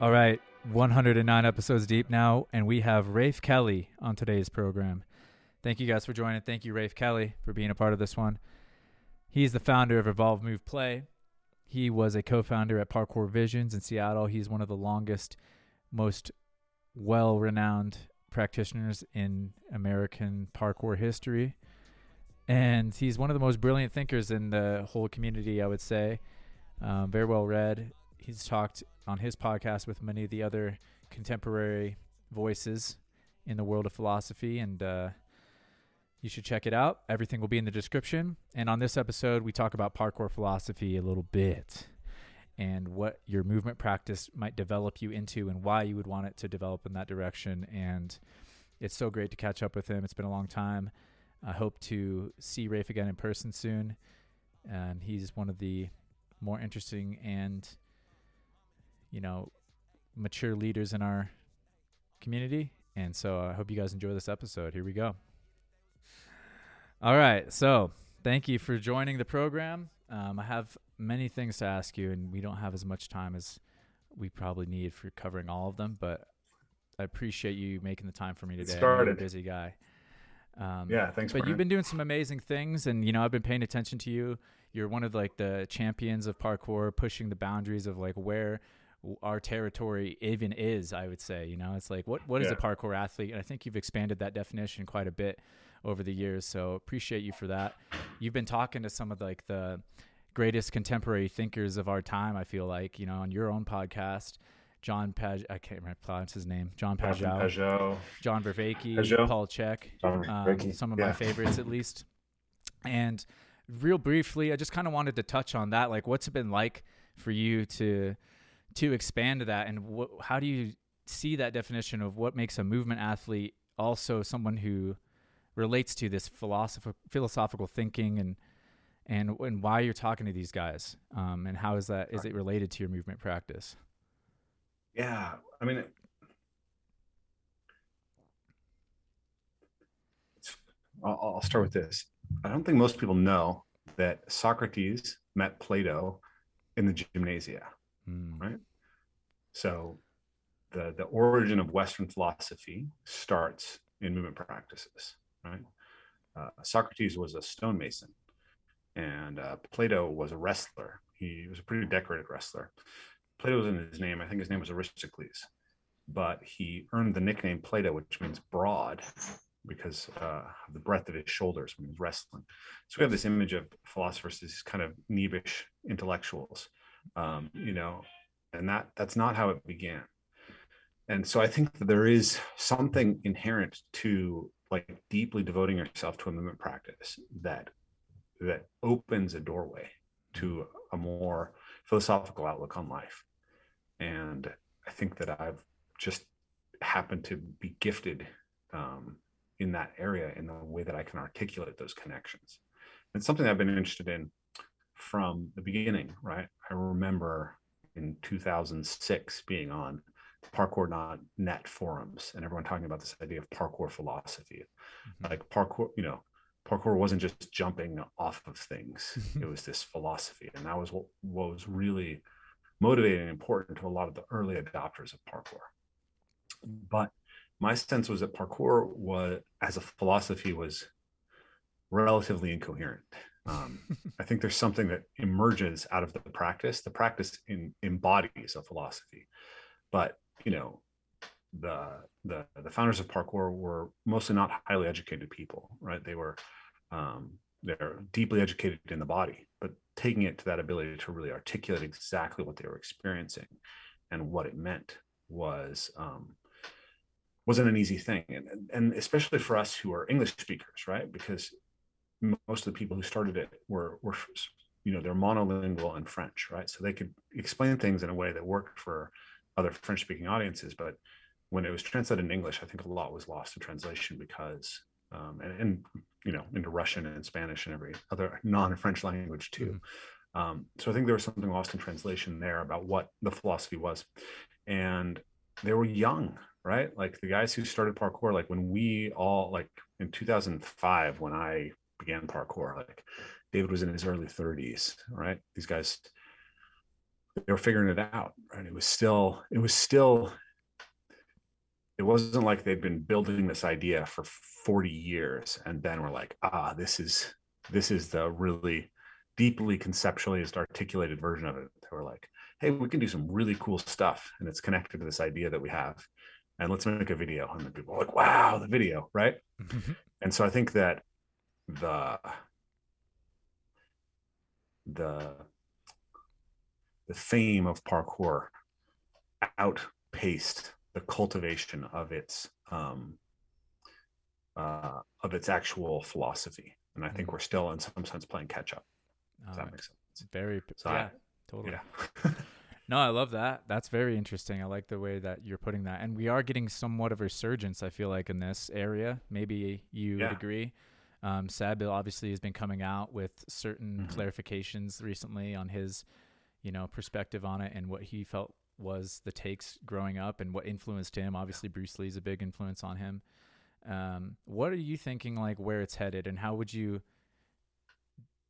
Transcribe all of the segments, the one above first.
All right, 109 episodes deep now, and we have Rafe Kelly on today's program. Thank you guys for joining. Thank you, Rafe Kelly, for being a part of this one. He's the founder of Evolve Move Play. He was a co founder at Parkour Visions in Seattle. He's one of the longest, most well renowned practitioners in American parkour history. And he's one of the most brilliant thinkers in the whole community, I would say. Um, very well read. He's talked on his podcast with many of the other contemporary voices in the world of philosophy, and uh, you should check it out. Everything will be in the description. And on this episode, we talk about parkour philosophy a little bit and what your movement practice might develop you into and why you would want it to develop in that direction. And it's so great to catch up with him. It's been a long time. I hope to see Rafe again in person soon. And he's one of the more interesting and, you know, mature leaders in our community. And so I hope you guys enjoy this episode. Here we go. All right. So thank you for joining the program. Um, I have many things to ask you, and we don't have as much time as we probably need for covering all of them. But I appreciate you making the time for me today. Started. You're a busy guy. Um, Yeah, thanks. but Brian. you've been doing some amazing things, and you know I've been paying attention to you. You're one of like the champions of parkour, pushing the boundaries of like where our territory even is. I would say, you know, it's like what what is a parkour athlete? And I think you've expanded that definition quite a bit over the years. So appreciate you for that. You've been talking to some of like the greatest contemporary thinkers of our time. I feel like you know on your own podcast. John Paj, I can't remember pronounce his name. John Pajot, John Vervaeke. Paul Chek um, some of yeah. my favorites at least. And real briefly, I just kind of wanted to touch on that. Like, what's it been like for you to to expand that, and wh- how do you see that definition of what makes a movement athlete also someone who relates to this philosoph- philosophical thinking and and and why you're talking to these guys, um, and how is that is it related to your movement practice? Yeah, I mean, I'll, I'll start with this. I don't think most people know that Socrates met Plato in the gymnasia. Mm. Right. So, the the origin of Western philosophy starts in movement practices. Right. Uh, Socrates was a stonemason, and uh, Plato was a wrestler. He was a pretty decorated wrestler. Plato was in his name. I think his name was Aristocles, but he earned the nickname Plato, which means broad, because uh, of the breadth of his shoulders when he was wrestling. So we have this image of philosophers as kind of kneebish intellectuals, um, you know, and that that's not how it began. And so I think that there is something inherent to like deeply devoting yourself to a movement practice that that opens a doorway to a more philosophical outlook on life. And I think that I've just happened to be gifted um, in that area in the way that I can articulate those connections. It's something I've been interested in from the beginning, right? I remember in 2006 being on parkour.net forums and everyone talking about this idea of parkour philosophy. Mhm. Like parkour, you know, parkour wasn't just jumping off of things, it was this philosophy. And that was what, what was really motivating and important to a lot of the early adopters of parkour. But my sense was that parkour was, as a philosophy, was relatively incoherent. Um, I think there's something that emerges out of the practice. The practice in, embodies a philosophy, but you know, the the the founders of parkour were mostly not highly educated people, right? They were um, they're deeply educated in the body, but taking it to that ability to really articulate exactly what they were experiencing and what it meant was um, wasn't an easy thing, and and especially for us who are English speakers, right? Because most of the people who started it were were you know they're monolingual in French, right? So they could explain things in a way that worked for other French speaking audiences, but when it was translated in English, I think a lot was lost in translation because um, and, and you know into Russian and Spanish and every other non-French language too. Um, so I think there was something lost in translation there about what the philosophy was, and they were young, right? Like the guys who started parkour, like when we all like in 2005 when I began parkour, like David was in his early 30s, right? These guys they were figuring it out. Right. It was still, it was still, it wasn't like they'd been building this idea for 40 years and then we're like, ah, this is this is the really deeply conceptually articulated version of it. They were like, hey, we can do some really cool stuff. And it's connected to this idea that we have. And let's make a video. And the people are like, wow, the video, right? and so I think that the the the fame of parkour outpaced the cultivation of its um, uh, of its actual philosophy, and I think mm-hmm. we're still, in some sense, playing catch up. Does that makes sense? Very, so yeah, I, totally. Yeah. no, I love that. That's very interesting. I like the way that you're putting that, and we are getting somewhat of a resurgence. I feel like in this area. Maybe you yeah. would agree. Um, obviously has been coming out with certain mm-hmm. clarifications recently on his, you know, perspective on it and what he felt was the takes growing up and what influenced him. Obviously, Bruce Lee's a big influence on him. Um, what are you thinking like where it's headed and how would you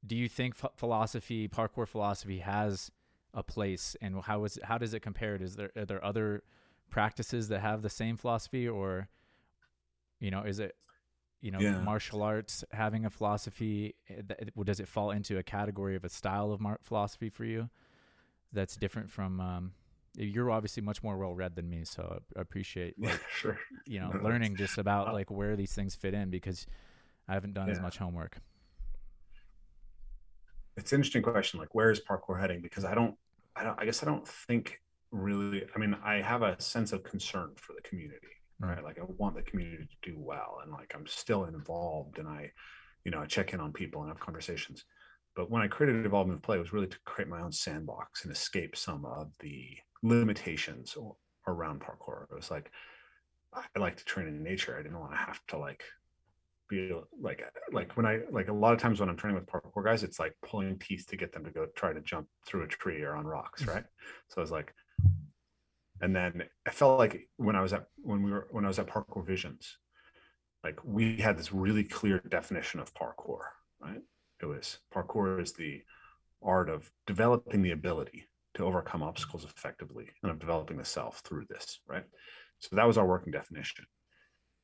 do you think philosophy parkour philosophy has a place and how is how does it compare is there are there other practices that have the same philosophy or you know is it you know yeah. martial arts having a philosophy eh, does it fall into a category of a style of mar- philosophy for you that's different from um, you're obviously much more well read than me, so I appreciate like, sure. you know, no, learning just about like where these things fit in because I haven't done yeah. as much homework. It's an interesting question. Like, where is parkour heading? Because I don't, I don't, I guess I don't think really. I mean, I have a sense of concern for the community, right? Mm. Like, I want the community to do well, and like I'm still involved, and I, you know, I check in on people and have conversations. But when I created Evolve Move Play, it was really to create my own sandbox and escape some of the limitations around parkour. It was like I like to train in nature. I didn't want to have to like be like like when I like a lot of times when I'm training with parkour guys, it's like pulling teeth to get them to go try to jump through a tree or on rocks, right? so I was like, and then I felt like when I was at when we were when I was at Parkour Visions, like we had this really clear definition of parkour, right? It was parkour is the art of developing the ability to overcome obstacles effectively and of developing the self through this, right? So that was our working definition.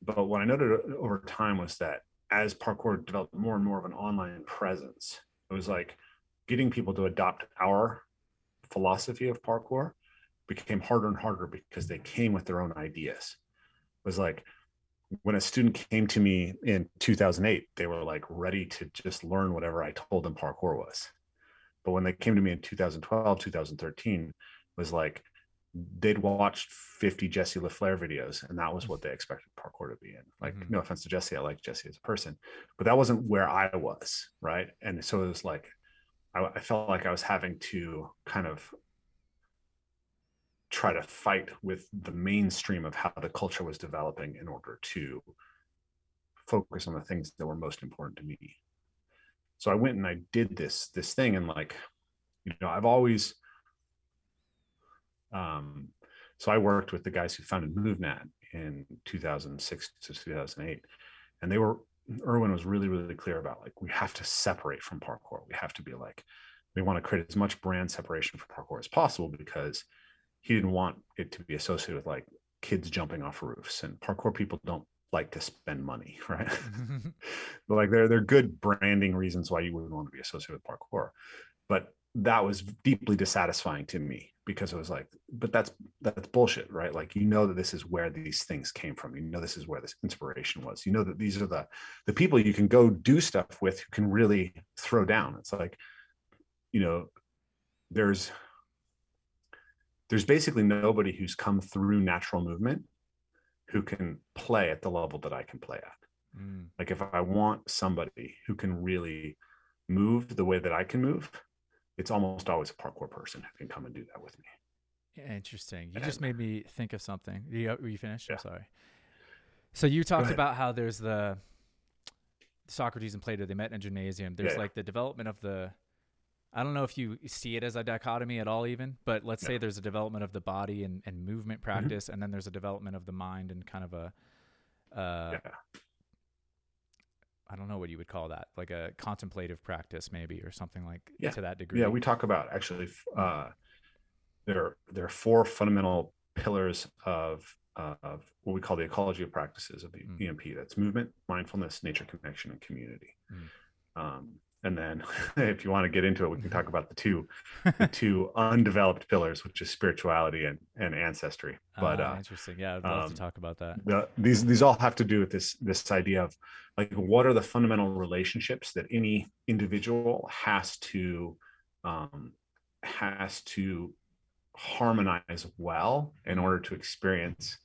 But what I noted over time was that as parkour developed more and more of an online presence, it was like getting people to adopt our philosophy of parkour became harder and harder because they came with their own ideas. It was like when a student came to me in 2008, they were like ready to just learn whatever I told them parkour was. But when they came to me in 2012, 2013, was like they'd watched 50 Jesse La Flair videos, and that was what they expected parkour to be in. Like, mm-hmm. no offense to Jesse, I like Jesse as a person, but that wasn't where I was, right? And so it was like I, I felt like I was having to kind of try to fight with the mainstream of how the culture was developing in order to focus on the things that were most important to me. So i went and i did this this thing and like you know i've always um so i worked with the guys who founded MovNat in 2006 to 2008 and they were erwin was really really clear about like we have to separate from parkour. We have to be like we want to create as much brand separation for parkour as possible because he didn't want it to be associated with like kids jumping off roofs and parkour people don't like to spend money, right? but like they're they're good branding reasons why you wouldn't want to be associated with parkour. But that was deeply dissatisfying to me because it was like, but that's that's bullshit, right? Like you know that this is where these things came from. You know this is where this inspiration was. You know that these are the the people you can go do stuff with who can really throw down. It's like, you know, there's there's basically nobody who's come through natural movement who can play at the level that I can play at. Mm. Like if I want somebody who can really move the way that I can move, it's almost always a parkour person who can come and do that with me. Yeah, interesting. You and, just made me think of something. You, were you finished? Yeah. I'm sorry. So you talked about how there's the Socrates and Plato, they met in a gymnasium. There's yeah, like the development of the I don't know if you see it as a dichotomy at all, even, but let's say there's a development of the body and, and movement mm-hmm. practice, mm-hmm. and then there's a development of the mind and kind of a, uh, yeah. I don't know what you would call that, like a contemplative practice, maybe, or something like yeah. to that degree. Yeah, we talk about actually uh, there there are four fundamental pillars of uh, of what we call the ecology of practices of the mm. EMP. That's movement, mindfulness, nature connection, and community. Mm. Um, and then, if you want to get into it, we can talk about the two the two undeveloped pillars, which is spirituality and, and ancestry. But uh, interesting, yeah, I'd love um, to talk about that. The, these these all have to do with this this idea of like what are the fundamental relationships that any individual has to um, has to harmonize well in order to experience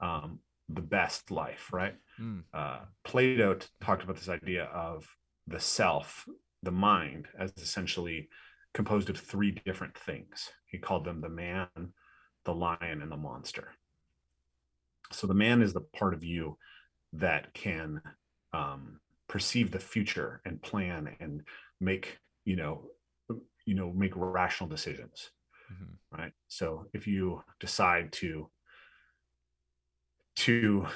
um, the best life, right? Mm. Uh, Plato t- talked about this idea of the self, the mind, as essentially composed of three different things. He called them the man, the lion, and the monster. So the man is the part of you that can um, perceive the future and plan and make you know you know make rational decisions mm-hmm. right so if you decide to to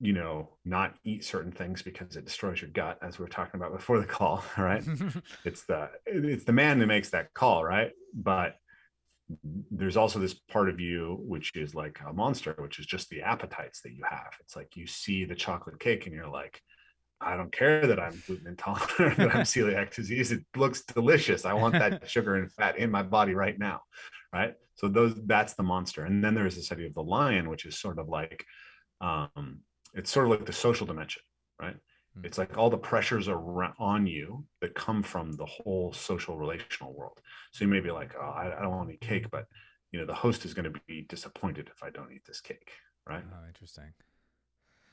you know not eat certain things because it destroys your gut as we were talking about before the call right it's the it's the man that makes that call right but there's also this part of you which is like a monster which is just the appetites that you have it's like you see the chocolate cake and you're like I don't care that I'm gluten intolerant, that I'm celiac disease. It looks delicious. I want that sugar and fat in my body right now. Right. So those that's the monster. And then there's this idea of the lion, which is sort of like um, it's sort of like the social dimension, right? Mm-hmm. It's like all the pressures are on you that come from the whole social relational world. So you may be like, oh, I, I don't want any cake, but you know, the host is going to be disappointed if I don't eat this cake, right? Oh, interesting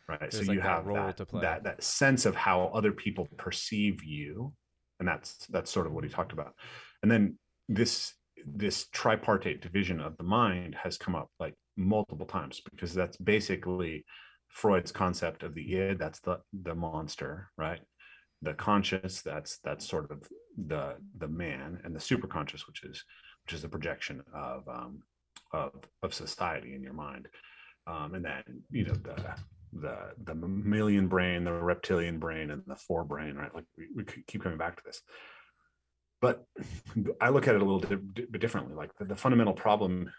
right There's so like you have that, that that sense of how other people perceive you and that's that's sort of what he talked about and then this this tripartite division of the mind has come up like multiple times because that's basically freud's concept of the id that's the the monster right the conscious that's that's sort of the the man and the superconscious which is which is the projection of um of of society in your mind um and then you know the the the mammalian brain, the reptilian brain, and the forebrain, right? Like we, we keep coming back to this. But I look at it a little bit differently. Like the, the fundamental problem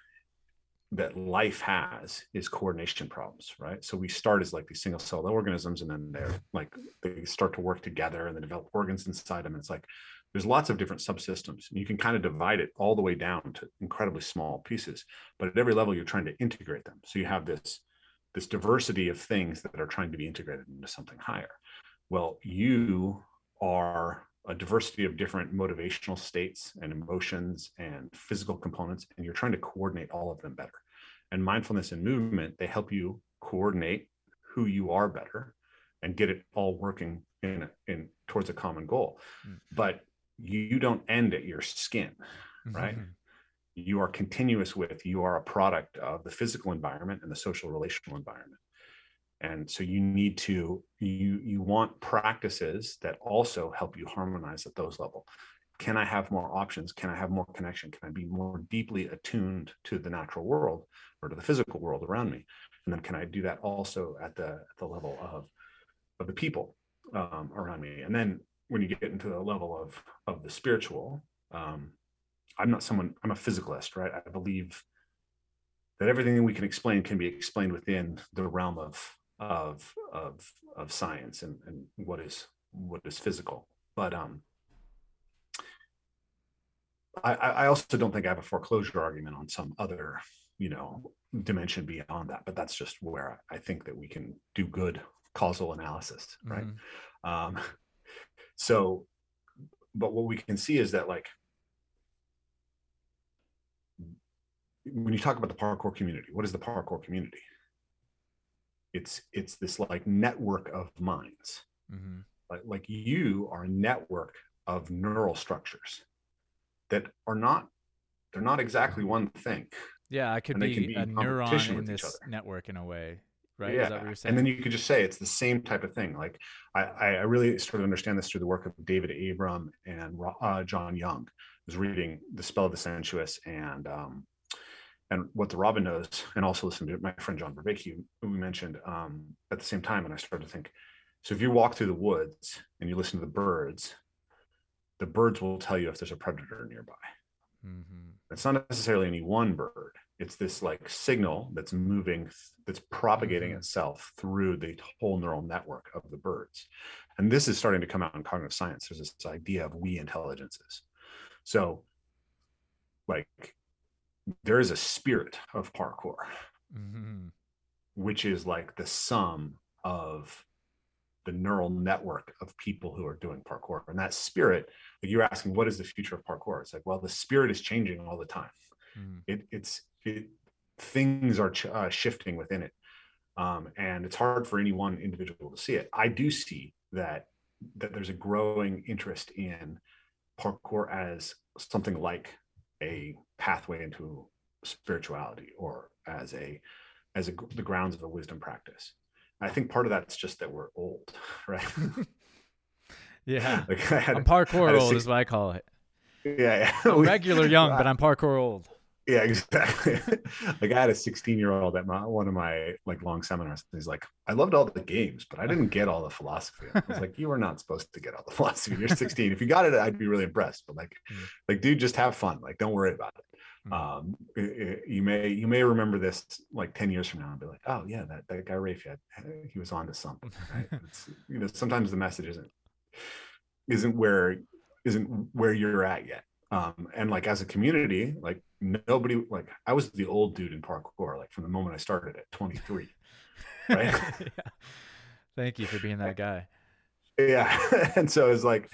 that life has is coordination problems, right? So we start as like these single cell organisms, and then they're like they start to work together and they develop organs inside them. And it's like there's lots of different subsystems, and you can kind of divide it all the way down to incredibly small pieces. But at every level, you're trying to integrate them. So you have this this diversity of things that are trying to be integrated into something higher. Well, you are a diversity of different motivational states and emotions and physical components, and you're trying to coordinate all of them better. And mindfulness and movement, they help you coordinate who you are better and get it all working in, in towards a common goal. Mm-hmm. But you don't end at your skin, right? Mm-hmm you are continuous with you are a product of the physical environment and the social relational environment and so you need to you you want practices that also help you harmonize at those level. Can i have more options? Can i have more connection? Can i be more deeply attuned to the natural world or to the physical world around me? And then can i do that also at the at the level of of the people um, around me? And then when you get into the level of of the spiritual um, I'm not someone, I'm a physicalist, right? I believe that everything we can explain can be explained within the realm of of of of science and, and what is what is physical. But um I, I also don't think I have a foreclosure argument on some other, you know, dimension beyond that. But that's just where I think that we can do good causal analysis, right? Mm-hmm. Um, so, but what we can see is that like when you talk about the parkour community, what is the parkour community? It's it's this like network of minds. Mm-hmm. Like, like you are a network of neural structures that are not they're not exactly one thing. Yeah, I could be, be, a neuron in this network in a way, right? Yeah. And then you could just say it's the same type of thing. Like I, I really sort of understand this through the work of David Abram and uh, Jon Young. I was reading The Spell of the Sensuous and um, and what the robin knows and also listen to my friend john Vervaeke, who we mentioned um, at the same time and i started to think so if you walk through the woods and you listen to the birds the birds will tell you if there's a predator nearby mm-hmm. It's not necessarily any one bird. It's this like signal that's moving, that's propagating Mhm. itself through the whole neural network of the birds. And this is starting to come out in cognitive science. There's this idea of we intelligences. So, like, there is a spirit of parkour, Mhm. which is like the sum of the neural network of people who are doing parkour. And that spirit, like you're asking, what is the future of parkour? It's like, well, the spirit is changing all the time. Mhm. It, it's it, things are ch- uh, shifting within it, um, and it's hard for any one individual to see it. I do see that that there's a growing interest in parkour as something like a pathway into spirituality or as a as a, the grounds of a wisdom practice. I think part of that's just that we're old, right? Yeah. like I I'm parkour old, six- is what I call it. yeah, yeah. I'm regular young, but I'm parkour old. Yeah, exactly. like I had a 16 year old at my one of my like long seminars. He's like, I loved all the games, but I didn't get all the philosophy. I was like, you were not supposed to get all the philosophy. You're 16. if you got it, I'd be really impressed. But like, Mm. like, dude, just have fun. Like, don't worry about it. Mm. Um, i- i- you may you may remember this like 10 years from now and be like, oh yeah, that, that guy Rafe, he was on to something. Right. You know, sometimes the message isn't isn't where isn't where you're at yet. Um, and like as a community, like nobody like I was the old dude in parkour, like from the moment I started at 23. Right. yeah. Thank you for being that guy. yeah. and so it's like,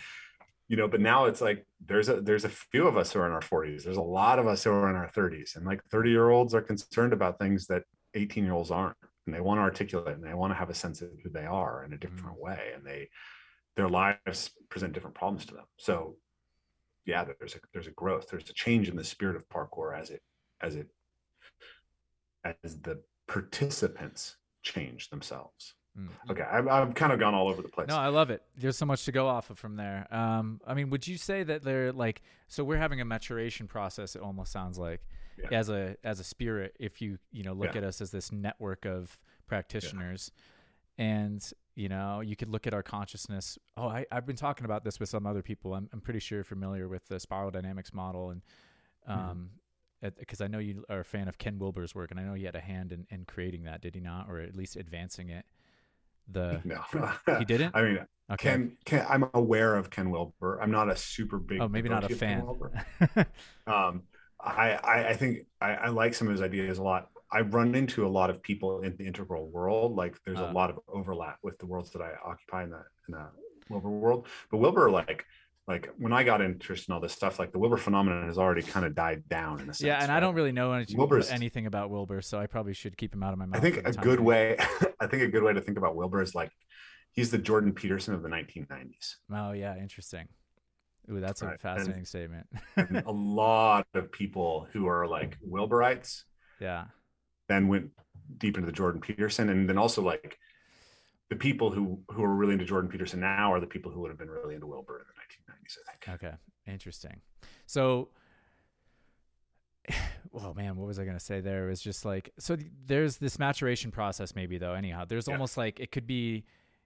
you know, but now it's like there's a there's a few of us who are in our 40s. There's a lot of us who are in our 30s. And like 30 year olds are concerned about things that 18 year olds aren't. And they want to articulate and they want to have a sense of who they are in a different way. And they their lives present different problems to them. So yeah, there's a there's a growth. There's a change in the spirit of parkour as it as it as the participants change themselves. Mm. Okay, I've, I've kind of gone all over the place. No, I love it. There's so much to go off of from there. Um, I mean, would you say that they're like so we're having a maturation process? It almost sounds like Yeah. as a as a spirit. If you you know look Yeah. at us as this network of practitioners, and you know you could look at our consciousness. Oh, I I've been talking about this with some other people. I'm I'm pretty sure you're familiar with the spiral dynamics model and Mm-hmm. um. Because I know you are a fan of Ken Wilber's work, and I know he had a hand in, in creating that, did he not, or at least advancing it? The no, he didn't. I mean, Okay. Ken, Ken, I'm aware of Ken Wilber. I'm not a super big. Oh, maybe not a devotee of Ken fan. Wilber. Um, I, I, I think I, I like some of his ideas a lot. I run into a lot of people in the integral world. Like there's Uh. a lot of overlap with the worlds that I occupy in the in the Wilber world. But Wilber, like, like when I got interested in all this stuff, like the Wilber phenomenon has already kind of died down in a sense. Yeah, and I don't really know Wilber's- anything about Wilber, so I probably should keep him out of my mouth. I think a good way. I think a good way to think about Wilber is like he's the Jordan Peterson of the 1990s. Oh yeah, interesting. Ooh, that's a Right, and- fascinating statement. and a lot of people who are like Wilberites yeah, then went deep into the Jordan Peterson, and then also like the people who who are really into Jordan Peterson now are the people who would have been really into Wilber in the 1990s. I think. okay, interesting. So, oh man, what was I gonna say? There it was just like so. th- There's this maturation process, maybe though. Anyhow, there's Yeah. almost like it could be.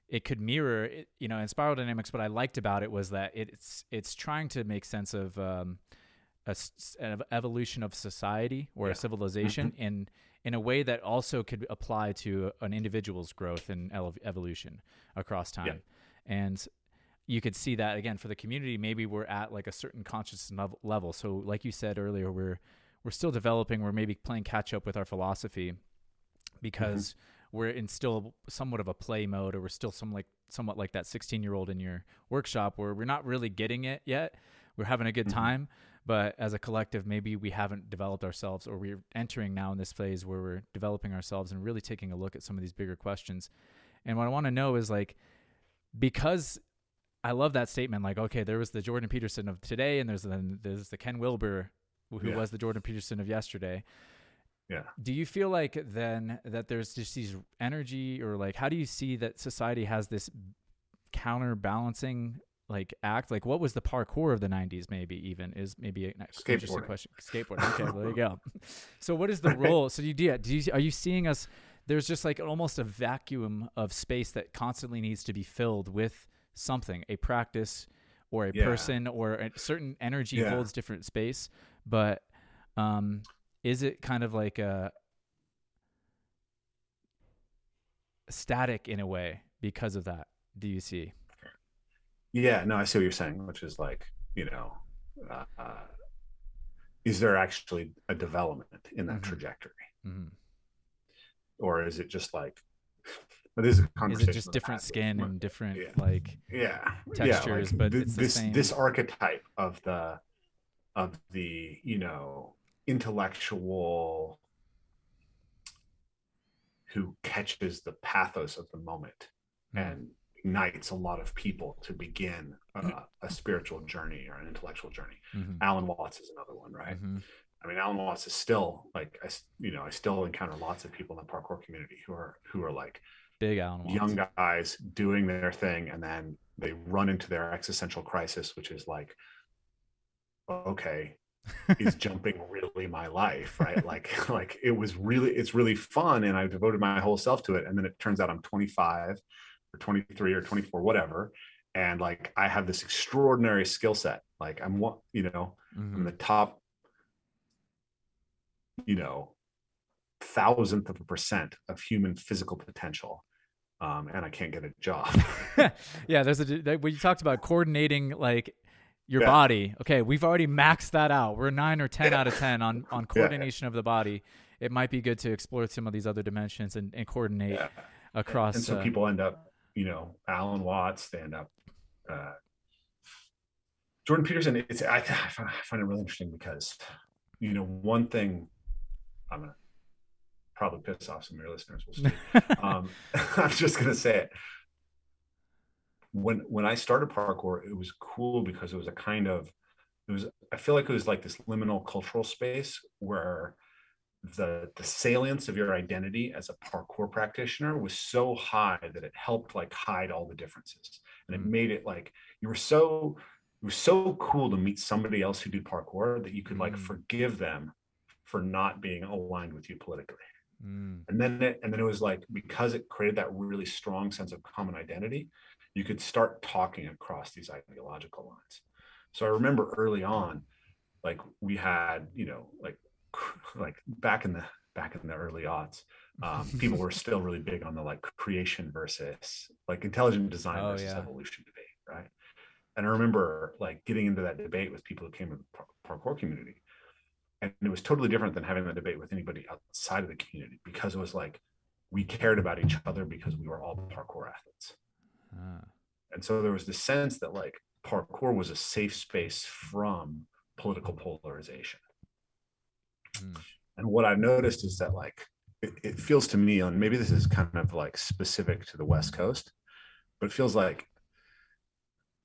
It could mirror, it, you know, in spiral dynamics. What I liked about it was that it's it's trying to make sense of um, a an evolution of society or Yeah. a civilization in in a way that also could apply to an individual's growth and evolution across time. Yeah. And you could see that again for the community. Maybe we're at like a certain consciousness lev- level. So, like you said earlier, we're we're still developing. We're maybe playing catch up with our philosophy because we're in still somewhat of a play mode, or we're still some like somewhat like that 16 year old in your workshop where we're not really getting it yet. We're having a good Mhm. time, but as a collective, maybe we haven't developed ourselves, or we're entering now in this phase where we're developing ourselves and really taking a look at some of these bigger questions. And what I want to know is like, because I love that statement, like, okay, there was the Jordan Peterson of today, and there's the there's the Ken Wilber, who Yeah. was the Jordan Peterson of yesterday. Yeah. Do you feel like then that there's just these energy, or like, how do you see that society has this counterbalancing like act? Like, what was the parkour of the '90s? Maybe even is maybe an interesting question. skateboard Okay, well, there you go. So, what is the role? So, you do, do you are you seeing us? There's just like almost a vacuum of space that constantly needs to be filled with something, a practice or a Yeah. person or a certain energy Yeah. holds different space. But Um, is it kind of like a static in a way because of that? Do you see? Yeah, no, I see what you're saying, which is like, you know, uh, uh, is there actually a development in that Mhm. trajectory, Mhm. or is it just like? But this is a Is it just different skin and different Yeah. like? yeah textures, but thi- it's the this same. this archetype of the of the you know intellectual who catches the pathos of the moment Mm. and ignites a lot of people to begin uh, a spiritual journey or an intellectual journey Mhm. alan watts is another one right Mhm. i mean alan watts is still like i you know i still encounter lots of people in the parkour community who are who are like Big Alan Watts. young guys doing their thing and then they run into their existential crisis which is like okay is jumping really my life right like like it was really it's really fun and i devoted my whole self to it and then it turns out i'm 25 or 23 or 24 whatever and like i have this extraordinary skill set like i'm one you know i'm Mhm. the top you know thousandth of a percent of human physical potential um, and i can't get a job yeah, there's a that, you talked about coordinating like your Yeah. body. Okay, we've already maxed that out. We're nine or ten Yeah. out of ten on on coordination of the body. It might be good to explore some of these other dimensions and, and coordinate Yeah. across. and so uh, people end up you know alan watts stand up uh, jordan peterson it's I, I find it really interesting because you know one thing i'm gonna probably piss off some of your listeners we'll see. Um, i'm just gonna say it. When when i started parkour it was cool because it was a kind of it was i feel like it was like this liminal cultural space where the the salience of your identity as a parkour practitioner was so high that it helped like hide all the differences and it Mm. made it like you were so it was so cool to meet somebody else who did parkour that you could like Mm. forgive them for not being aligned with you politically mm, and then it and then it was like because it created that really strong sense of common identity you could start talking across these ideological lines so i remember early on like we had you know like like back in the back in the early aughts um, people were still really big on the like creation versus like intelligent design Oh, versus yeah. evolution debate right? And i remember like getting into that debate with people who came to the parkour community and it was totally different than having that debate with anybody outside of the community because it was like we cared about each other because we were all parkour athletes. Ah, and so there was this sense that like parkour was a safe space from political polarization mm, and what i've noticed is that like it, it feels to me and maybe this is kind of like specific to the west coast but it feels like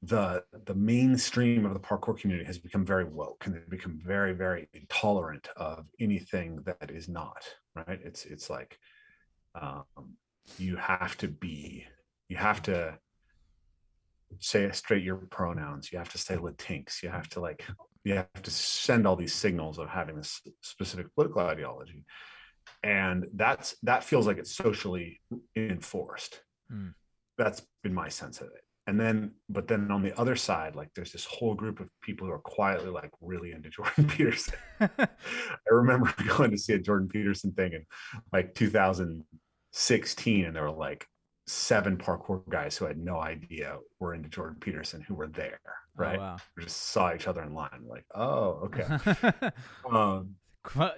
the the mainstream of the parkour community has become very woke and they've become very very intolerant of anything that is not right? It's it's like um, you have to be you have to say straight your pronouns you have to say latinx you have to like you have to send all these signals of having this specific political ideology. And that's that feels like it's socially enforced. Mm. that's been my sense of it. And then but then on the other side like there's this whole group of people who are quietly like really into jordan peterson. I remember going to see a jordan peterson thing in like 2016 and there were like seven parkour guys who had no idea were into jordan peterson who were there right Oh, we just saw each other in line like oh okay um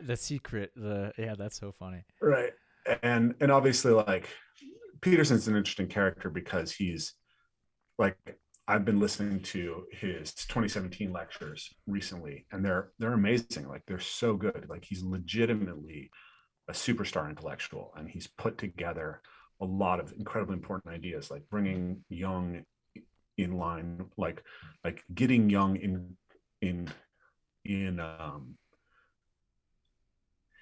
the secret. The yeah, that's so funny. right and and obviously like peterson's an interesting character because he's like i've been listening to his 2017 lectures recently and they're they're amazing like they're so good like he's legitimately a superstar intellectual and he's put together a lot of incredibly important ideas like bringing Jung in line like like getting Jung in in in um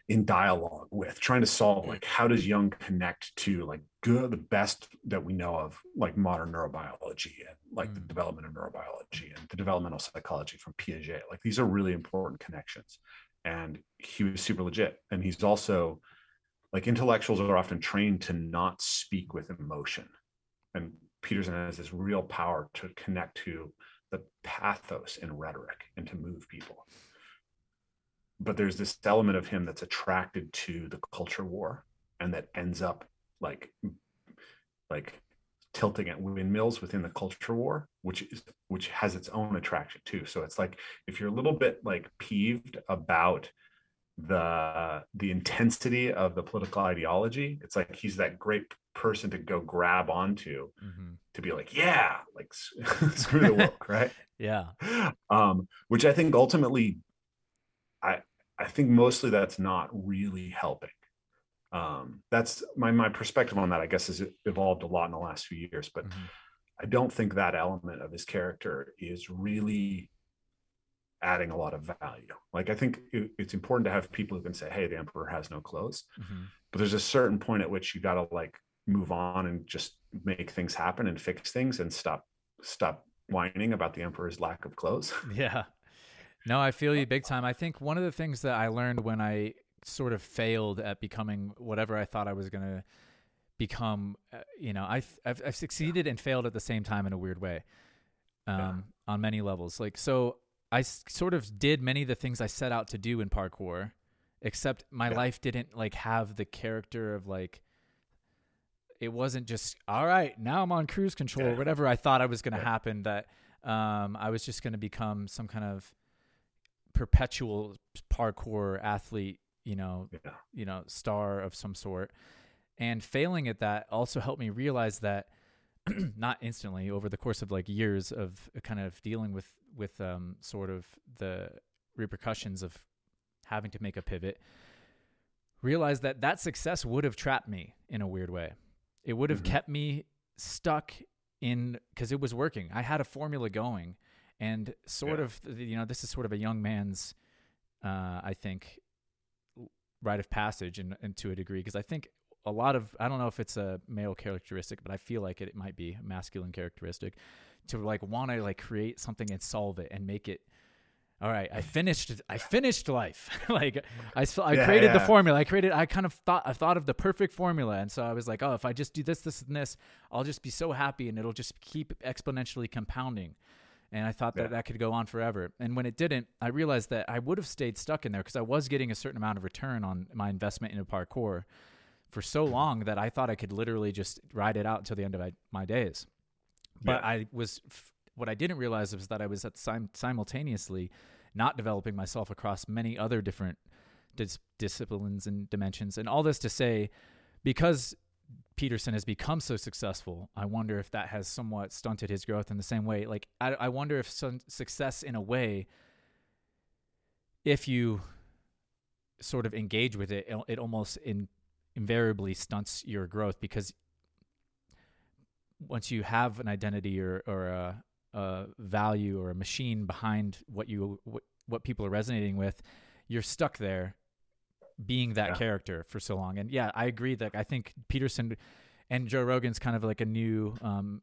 in dialogue with trying to solve like how does Jung connect to like good the best that we know of like modern neurobiology and like the Mm. development of neurobiology and the developmental psychology from piaget like these are really important connections. And he was super legit. And he's also like intellectuals are often trained to not speak with emotion. And peterson has this real power to connect to the pathos in rhetoric and to move people. But there's this element of him that's attracted to the culture war and that ends up like like tilting at windmills within the culture war which is which has its own attraction too. So it's like if you're a little bit like peeved about the the intensity of the political ideology it's like he's that great person to go grab onto mm-hmm. to be like yeah like screw the woke right yeah um which i think ultimately i i think mostly that's not really helping um that's my my perspective on that i guess has evolved a lot in the last few years but mm-hmm. i don't think that element of his character is really adding a lot of value. Like I think it, it's important to have people who can say, "Hey, the emperor has no clothes," mm-hmm. but there's a certain point at which you got to like move on and just make things happen and fix things and stop stop whining about the emperor's lack of clothes. Yeah. No, I feel you big time. I think one of the things that I learned when I sort of failed at becoming whatever I thought I was going to become, uh, you know, I've, I've, I've succeeded and failed at the same time in a weird way um, yeah. on many levels. Like, so I sort of did many of the things I set out to do in parkour, except my yeah. life didn't like have the character of like it wasn't just all right now i'm on cruise control yeah. or whatever i thought i was going to yeah. happen that um, i was just going to become some kind of perpetual parkour athlete you know yeah. you know star of some sort and failing at that also helped me realize that not instantly over the course of like years of kind of dealing with with um, sort of the repercussions of having to make a pivot realize that that success would have trapped me in a weird way it would have mm-hmm. kept me stuck in because it was working i had a formula going and sort yeah. of you know this is sort of a young man's uh, i think rite of passage and, and to a degree because i think a lot of I don't know if it's a male characteristic, but I feel like it, it might be a masculine characteristic to like want to like create something and solve it and make it all right i finished i finished life like i, I yeah, created yeah. the formula i created i kind of thought i thought of the perfect formula and so i was like oh if i just do this this and this i'll just be so happy and it'll just keep exponentially compounding and i thought that yeah. that could go on forever and when it didn't i realized that i would have stayed stuck in there because i was getting a certain amount of return on my investment into parkour for so mm-hmm. long that I thought I could literally just ride it out until the end of my days. But yeah. I was what I didn't realize was that I was at sim- simultaneously not developing myself across many other different dis- disciplines and dimensions. And all this to say, because Peterson has become so successful, I wonder if that has somewhat stunted his growth in the same way. Like, I, I wonder if success in a way, if you sort of engage with it, it, it almost in invariably stunts your growth because once you have an identity or, or a, a value or a machine behind what you what, what people are resonating with, you're stuck there being that yeah. character for so long. And yeah, I agree that I think Peterson and Joe Rogan's kind of like a new um,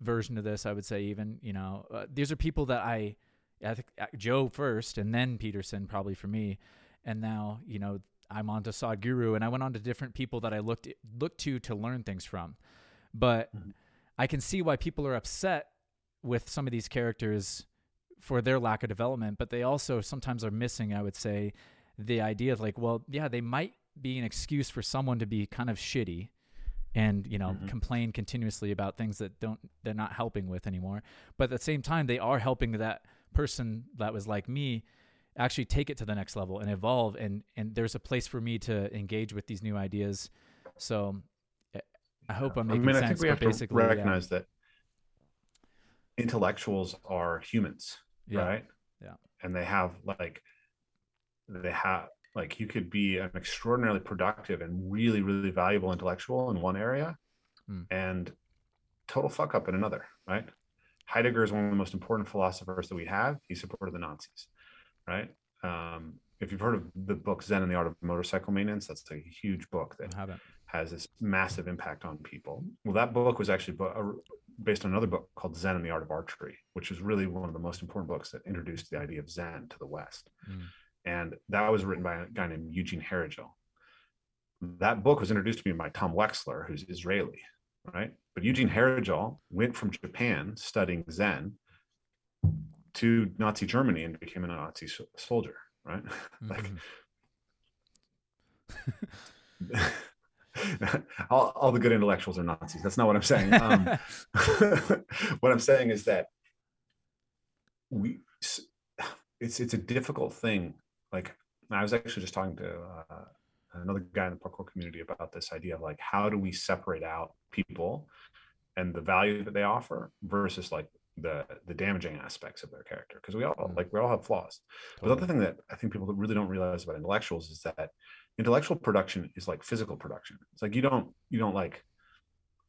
version of this. I would say even you know uh, these are people that I I think uh, Joe first and then Peterson probably for me, and now you know I'm on to Sadhguru, and I went on to different people that I looked looked to to learn things from. But mm-hmm. I can see why people are upset with some of these characters for their lack of development, but they also sometimes are missing, I would say, the idea of like, well, yeah, they might be an excuse for someone to be kind of shitty and you know mm-hmm. complain continuously about things that don't they're not helping with anymore. But at the same time they are helping that person that was like me actually take it to the next level and evolve. And and there's a place for me to engage with these new ideas. So i hope i'm making I mean, sense I think we have to recognize yeah. that intellectuals are humans yeah. right yeah and they have like they have like you could be an extraordinarily productive and really really valuable intellectual in one area mm. and total fuck up in another right heidegger is one of the most important philosophers that we have he supported the nazis right? Um, if you've heard of the book Zen and the Art of Motorcycle Maintenance, that's a huge book that has this massive impact on people. Well, that book was actually based on another book called Zen and the Art of Archery, which was really one of the most important books that introduced the idea of Zen to the West. Mm. And that was written by a guy named Eugene Herrigel. That book was introduced to me by Tom Wexler, who's Israeli, right? But Eugene Herrigel went from Japan studying Zen to Nazi Germany and became a Nazi soldier, right? Mhm. like all, all the good intellectuals are Nazis. That's not what I'm saying. Um, what I'm saying is that we it's it's a difficult thing. Like I was actually just talking to uh, another guy in the parkour community about this idea of like how do we separate out people and the value that they offer versus like the the damaging aspects of their character because we all Mm. like we all have flaws. But the other thing that I think people really don't realize about intellectuals is that intellectual production is like physical production. It's like you don't you don't like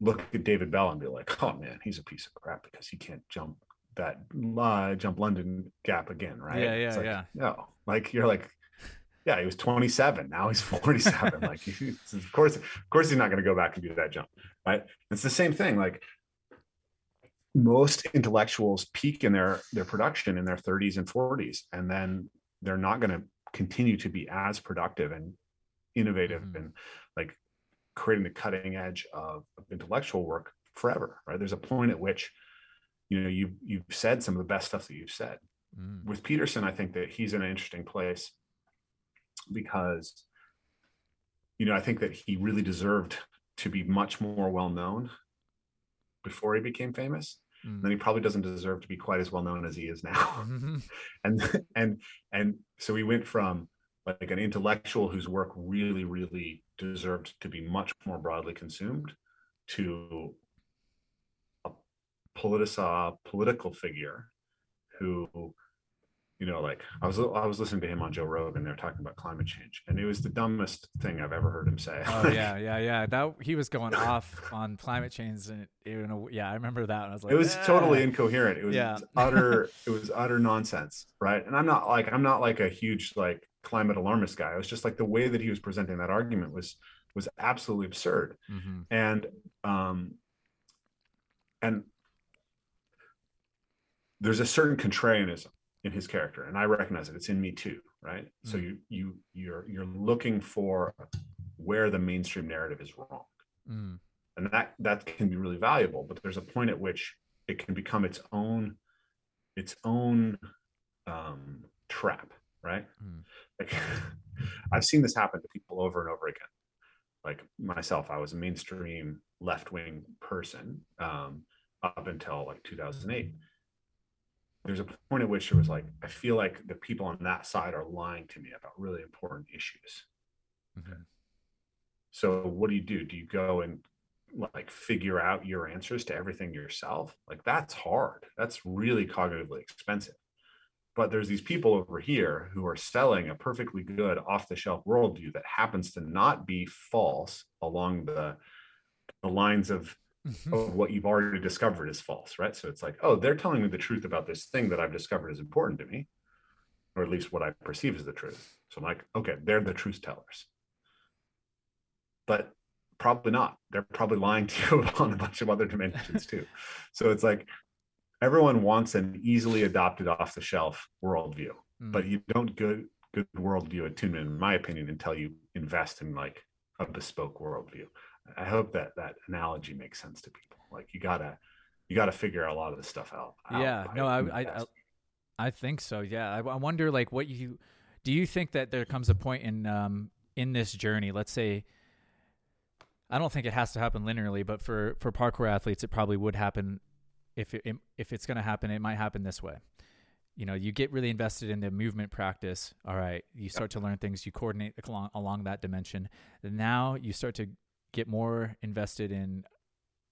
look at David Belle and be like, oh man, he's a piece of crap because he can't jump that uh, jump London gap again, right? Yeah, yeah, It's like, yeah. No, like you're like, yeah, he was 27. Now he's 47. like, of course, of course, he's not going to go back and do that jump, right? It's the same thing. Like most intellectuals peak in their their production in their 30s and 40s, and then they're not going to continue to be as productive and innovative Mhm. and like creating the cutting edge of, of intellectual work forever right there's a point at which you know you you've said some of the best stuff that you've said Mm. with peterson i think that he's in an interesting place because you know i think that he really deserved to be much more well known before he became famous Mm. then he probably doesn't deserve to be quite as well known as he is now Mhm. and and and so we went from like an intellectual whose work really really deserved to be much more broadly consumed to a politica political figure who you know like i was i was listening to him on joe rogan they were talking about climate change and it was the dumbest thing i've ever heard him say Oh yeah, yeah, yeah. That he was going off on climate change, and it, you know, yeah, I remember that. And I was like, it was totally "Ah." incoherent it was Yeah. utter it was utter nonsense right and i'm not like i'm not like a huge like climate alarmist guy it was just like the way that he was presenting that argument was was absolutely absurd Mhm. and um and there's a certain contrarianism in his character and i recognize it it's in me too right so Mm. you you you're you're looking for where the mainstream narrative is wrong Mm. and that that can be really valuable but there's a point at which it can become its own its own um trap right Mm. Like i've seen this happen to people over and over again like myself i was a mainstream left-wing person um up until like 2008 there's a point at which it was like i feel like the people on that side are lying to me about really important issues Mhm. so what do you do? Do you go and like figure out your answers to everything yourself? Like that's hard. That's really cognitively expensive. But there's these people over here who are selling a perfectly good off-the-shelf worldview that happens to not be false along the the lines of Mhm. of what you've already discovered is false, right? So it's like, oh, they're telling me the truth about this thing that I've discovered is important to me, or at least what I perceive as the truth. So I'm like, okay, they're the truth tellers. But probably not. They're probably lying to you on a bunch of other dimensions too. So it's like everyone wants an easily adopted off the shelf worldview, Mm. but you don't good good worldview attunement, in my opinion, until you invest in like a bespoke worldview. I hope that that analogy makes sense to people. Like you gotta you gotta figure a lot of this stuff out. Yeah, no, I- I- I- I think so. Yeah, I, I wonder like what you do. You think that there comes a point in um in this journey? Let's say. I don't think it has to happen linearly, but for for parkour athletes, it probably would happen. If it, if it's going to happen, it might happen this way. You know, you get really invested in the movement practice. All right, you start to learn things. You coordinate along along that dimension. And now you start to get more invested in,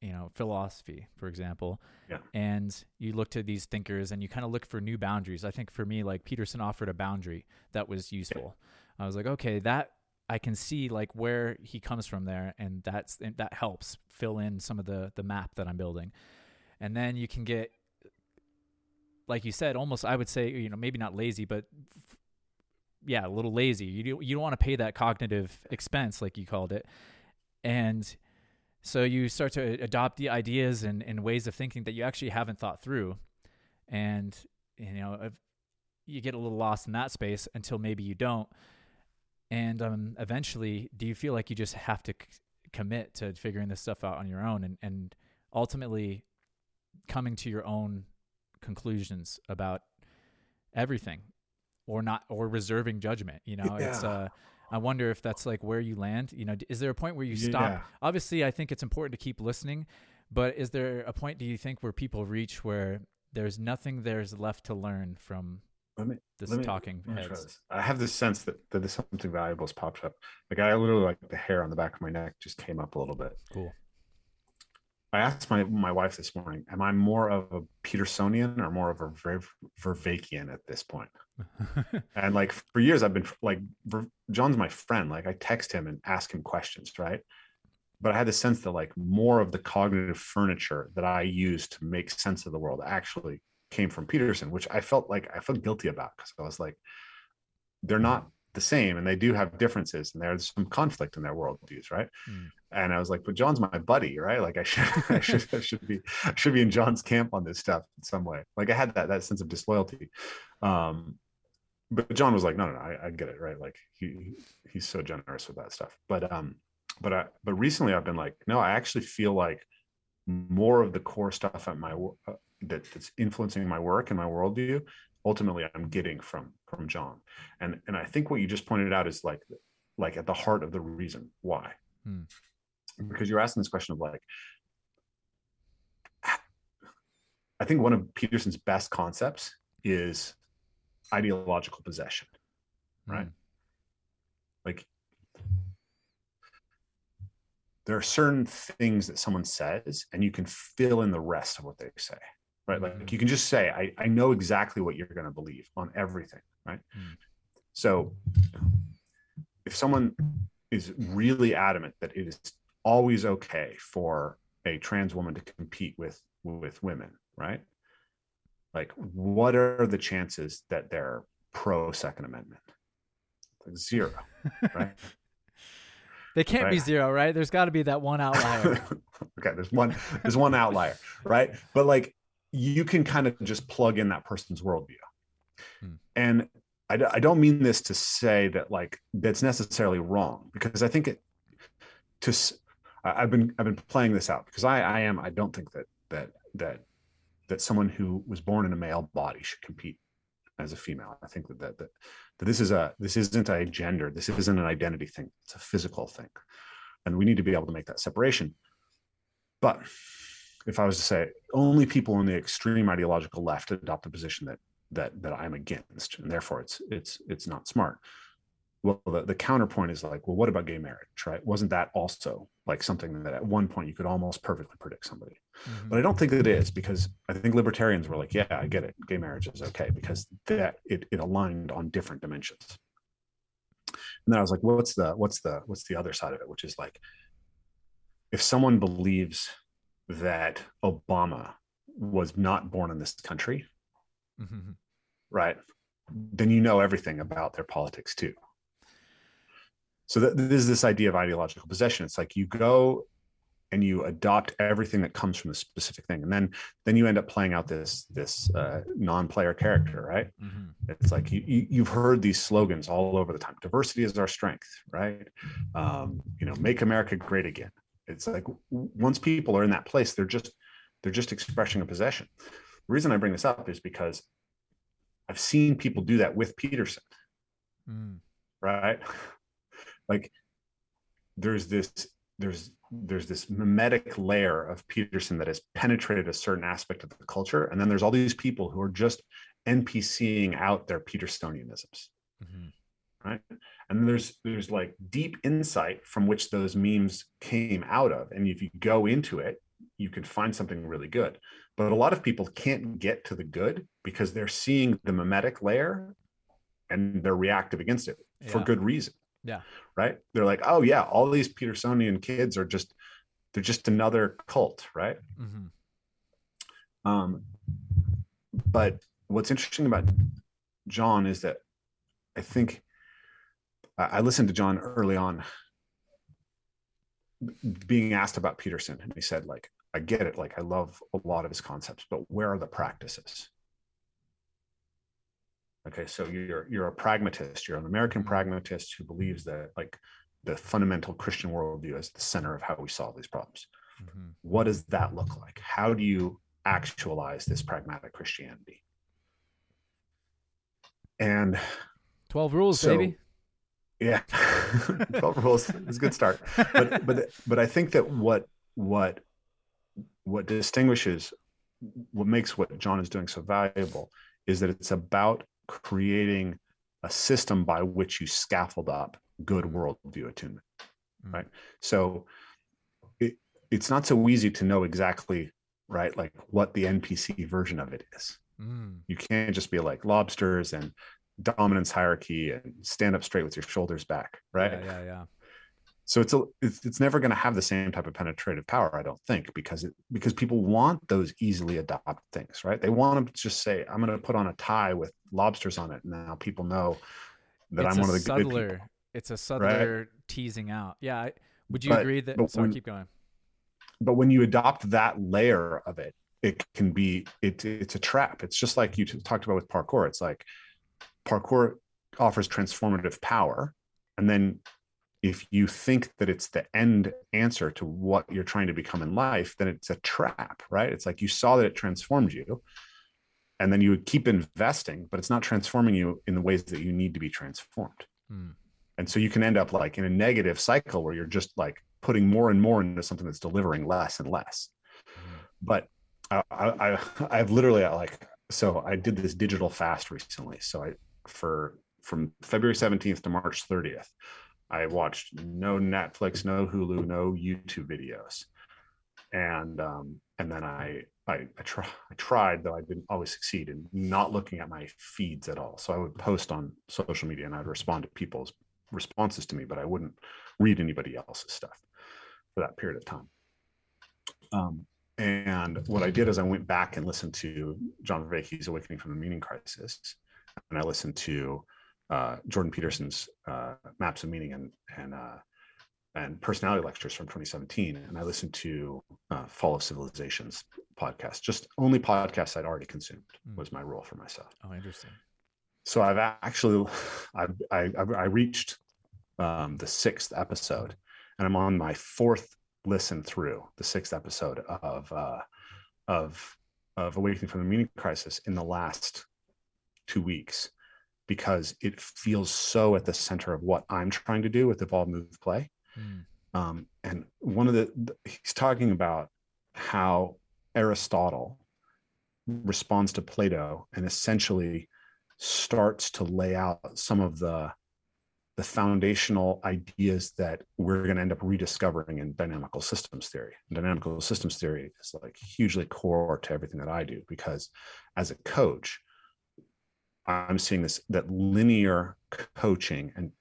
you know, philosophy, for example Yeah. and you look to these thinkers and you kind of look for new boundaries. I think for me, like Peterson offered a boundary that was useful. I was like, okay, that I can see like where he comes from there, and that's and that helps fill in some of the the map that I'm building. And then you can get, like you said, almost I would say, you know, maybe not lazy, but f- yeah, a little lazy. You do, you don't want to pay that cognitive expense, like you called it, and so you start to adopt the ideas and, and ways of thinking that you actually haven't thought through. And, you know, you get a little lost in that space until maybe you don't. And um, eventually, do you feel like you just have to c- commit to figuring this stuff out on your own and, and ultimately coming to your own conclusions about everything? or not or reserving judgment. You know, Yeah. it's uh, I wonder if that's like where you land. You know, is there a point where you stop? Yeah. Obviously, I think it's important to keep listening, but is there a point do you think where people reach where there's nothing there's left to learn from Let me this Let me- talking Let this. I have this sense that, that there's something valuable has popped up. Like I literally like the hair on the back of my neck just came up a little bit. Cool. I asked my my wife this morning, am I more of a Petersonian or more of a Ver- Vervakian at this point? And like for years, I've been like, John's my friend. Like I text him and ask him questions, right? But I had the sense that like more of the cognitive furniture that I use to make sense of the world actually came from Peterson, which I felt like I felt guilty about because I was like, they're not the same and they do have differences and there's some conflict in their worldviews, right? Mm. And I was like, but John's my buddy, right? Like I should, I should, I should be, I should be in John's camp on this stuff in some way. Like I had that that sense of disloyalty. Um, but John was like, no, no, no, I, I get it, right? Like he he's so generous with that stuff. But um, but I but recently I've been like, no, I actually feel like more of the core stuff at my uh, that that's influencing my work and my worldview. Ultimately, I'm getting from from John, and and I think what you just pointed out is like like at the heart of the reason why, Hmm. because you're asking this question of like. I think one of Peterson's best concepts is ideological possession right? Mm. like there are certain things that someone says and you can fill in the rest of what they say right? Like you can just say i, I know exactly what you're going to believe on everything right? Mm. so if someone is really adamant that it is always okay for a trans woman to compete with with women right? Like what are the chances that they're pro second amendment? Like zero right? They can't be zero, right? There's got to be that one outlier. okay there's one there's one outlier right? But like you can kind of just plug in that person's worldview. Hmm. and I don't mean this to say that like that's necessarily wrong because i think it to I- i've been i've been playing this out because i i am i don't think that that that that someone who was born in a male body should compete as a female. I think that that, that that this is a this isn't a gender this isn't an identity thing it's a physical thing. And we need to be able to make that separation. But if i was to say only people in the extreme ideological left adopt the position that that that i'm against and therefore it's it's it's not smart well the, the counterpoint is like well what about gay marriage right wasn't that also like something that at one point you could almost perfectly predict somebody Mhm. but I don't think it is because I think libertarians were like, yeah, I get it. Gay marriage is okay because that it, it aligned on different dimensions. And then I was like, what's the what's the what's the other side of it? Which is like, if someone believes that Obama was not born in this country, Mhm. right, then you know everything about their politics too. So that is this idea of ideological possession. It's like you go and you adopt everything that comes from the specific thing, and then then you end up playing out this this uh, non-player character, right? Mhm. It's like you, you you've heard these slogans all over the time. Diversity is our strength, right? Um, you know, make America great again. It's like once people are in that place, they're just they're just expressing a possession. The reason I bring this up is because I've seen people do that with Peterson, Mm. right? Like there's this there's there's this memetic layer of Peterson that has penetrated a certain aspect of the culture, and then there's all these people who are just NPCing out their Petersonianisms, Mhm. right? And there's there's like deep insight from which those memes came out of, and if you go into it, you can find something really good. But a lot of people can't get to the good because they're seeing the memetic layer, and they're reactive against it for good reason. Yeah. Right. They're like, oh yeah, all these Petersonian kids are just they're just another cult, right? mm-hmm. Um, but what's interesting about John is that I think I listened to John early on being asked about Peterson, and he said, like, I get it, like I love a lot of his concepts, but where are the practices? Okay, so you're you're a pragmatist, you're an American pragmatist who believes that like the fundamental Christian worldview is the center of how we solve these problems Mhm. what does that look like? How do you actualize this pragmatic Christianity? and 12 rules, So- baby. Yeah. 12 rules. Is a good start. But but but i think that what what what distinguishes what makes what john is doing so valuable is that it's about creating a system by which you scaffold up good worldview attunement Mm. right? So it, it's not so easy to know exactly right like what the npc version of it is. Mm. you can't just be like lobsters and dominance hierarchy and stand up straight with your shoulders back right Yeah, yeah, yeah. so it's a it's, it's never going to have the same type of penetrative power i don't think because it because people want those easily adopt things right they want to just say i'm going to put on a tie with lobsters on it and now people know that it's i'm one of the good subtler, people it's a subtler teasing out. Yeah. I, would you But- agree that? sorry, when- keep going. but when you adopt that layer of it it can be it, it's a trap it's just like you talked about with parkour it's like parkour offers transformative power and then if you think that it's the end answer to what you're trying to become in life then it's a trap right it's like you saw that it transformed you and then you would keep investing but it's not transforming you in the ways that you need to be transformed Mm. and so you can end up like in a negative cycle where you're just like putting more and more into something that's delivering less and less Mhm. but I, I I've literally like so I did this digital fast recently. So I for from February 17th to March 30th, I watched no Netflix, no Hulu, no YouTube videos. And um and then I I I, try, I tried though I didn't always succeed in not looking at my feeds at all. So I would post on social media and I'd respond to people's responses to me, but I wouldn't read anybody else's stuff for that period of time. Um, and what I did is I went back and listened to John Vervaeke's Awakening from the Meaning Crisis, and I listened to uh, Jordan Peterson's uh, Maps of Meaning and and uh, and personality lectures from 2017, and I listened to uh, Fall of Civilizations podcast. Just only podcasts I'd already consumed Mm. was my rule for myself. Oh, interesting. So I've actually I I, I reached um, the sixth episode, and I'm on my fourth listen through the sixth episode of uh, of of Awakening from the Meaning Crisis in the last two weeks because it feels so at the center of what I'm trying to do with Evolve Move Play. Mm. Um, and one of the he's talking about how Aristotle responds to Plato and essentially starts to lay out some of the the foundational ideas that we're going to end up rediscovering in dynamical systems theory. And dynamical systems theory is like hugely core to everything that I do because as a coach, I'm seeing this that linear coaching and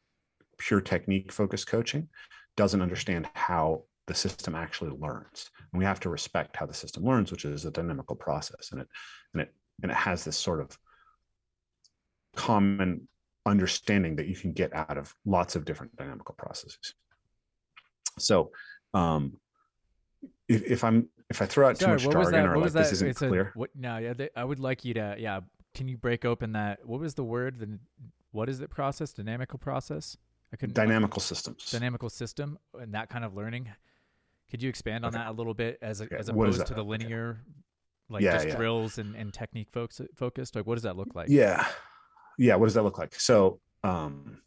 pure technique focused coaching doesn't understand how the system actually learns. And we have to respect how the system learns, which is a dynamical process. And it and it and it has this sort of common understanding that you can get out of lots of different dynamical processes. So um if, if I'm if I throw out too much jargon or like this isn't It's clear. a what? No, yeah. They, I would like you to. Yeah. Can you break open that? What was the word? The what is it? Process? Dynamical process? I couldn't. Dynamical systems. dynamical system and that kind of learning. Could you expand on Okay. that a little bit as a, Yeah, as opposed to the Okay. linear, like Yeah, just yeah. drills and, and technique folks focused? Like, what does that look like? yeah yeah what does that look like so um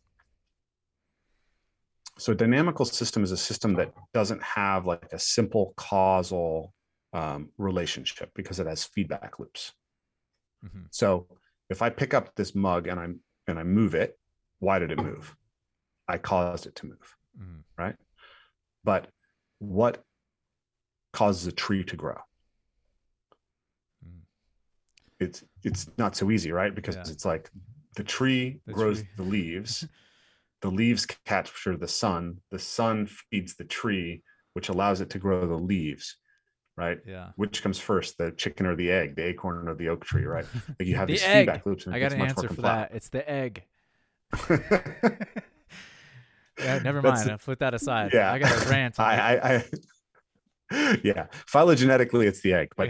so dynamical system is a system that doesn't have like a simple causal um, relationship because it has feedback loops Mhm. so if i pick up this mug and i'm and i move it why did it move i caused it to move Mhm. right but what causes a tree to grow Mm. it's it's not so easy right because Yeah. it's like the tree The grows tree. the leaves the leaves capture the sun the sun feeds the tree which allows it to grow the leaves right Yeah. which comes first the chicken or the egg the acorn or the oak tree right like you have The these egg. feedback loops and I got an answer for that. It's the egg. Yeah, never That's- mind. I put that aside. yeah. I got a rant. I, I, I yeah phylogenetically it's the egg but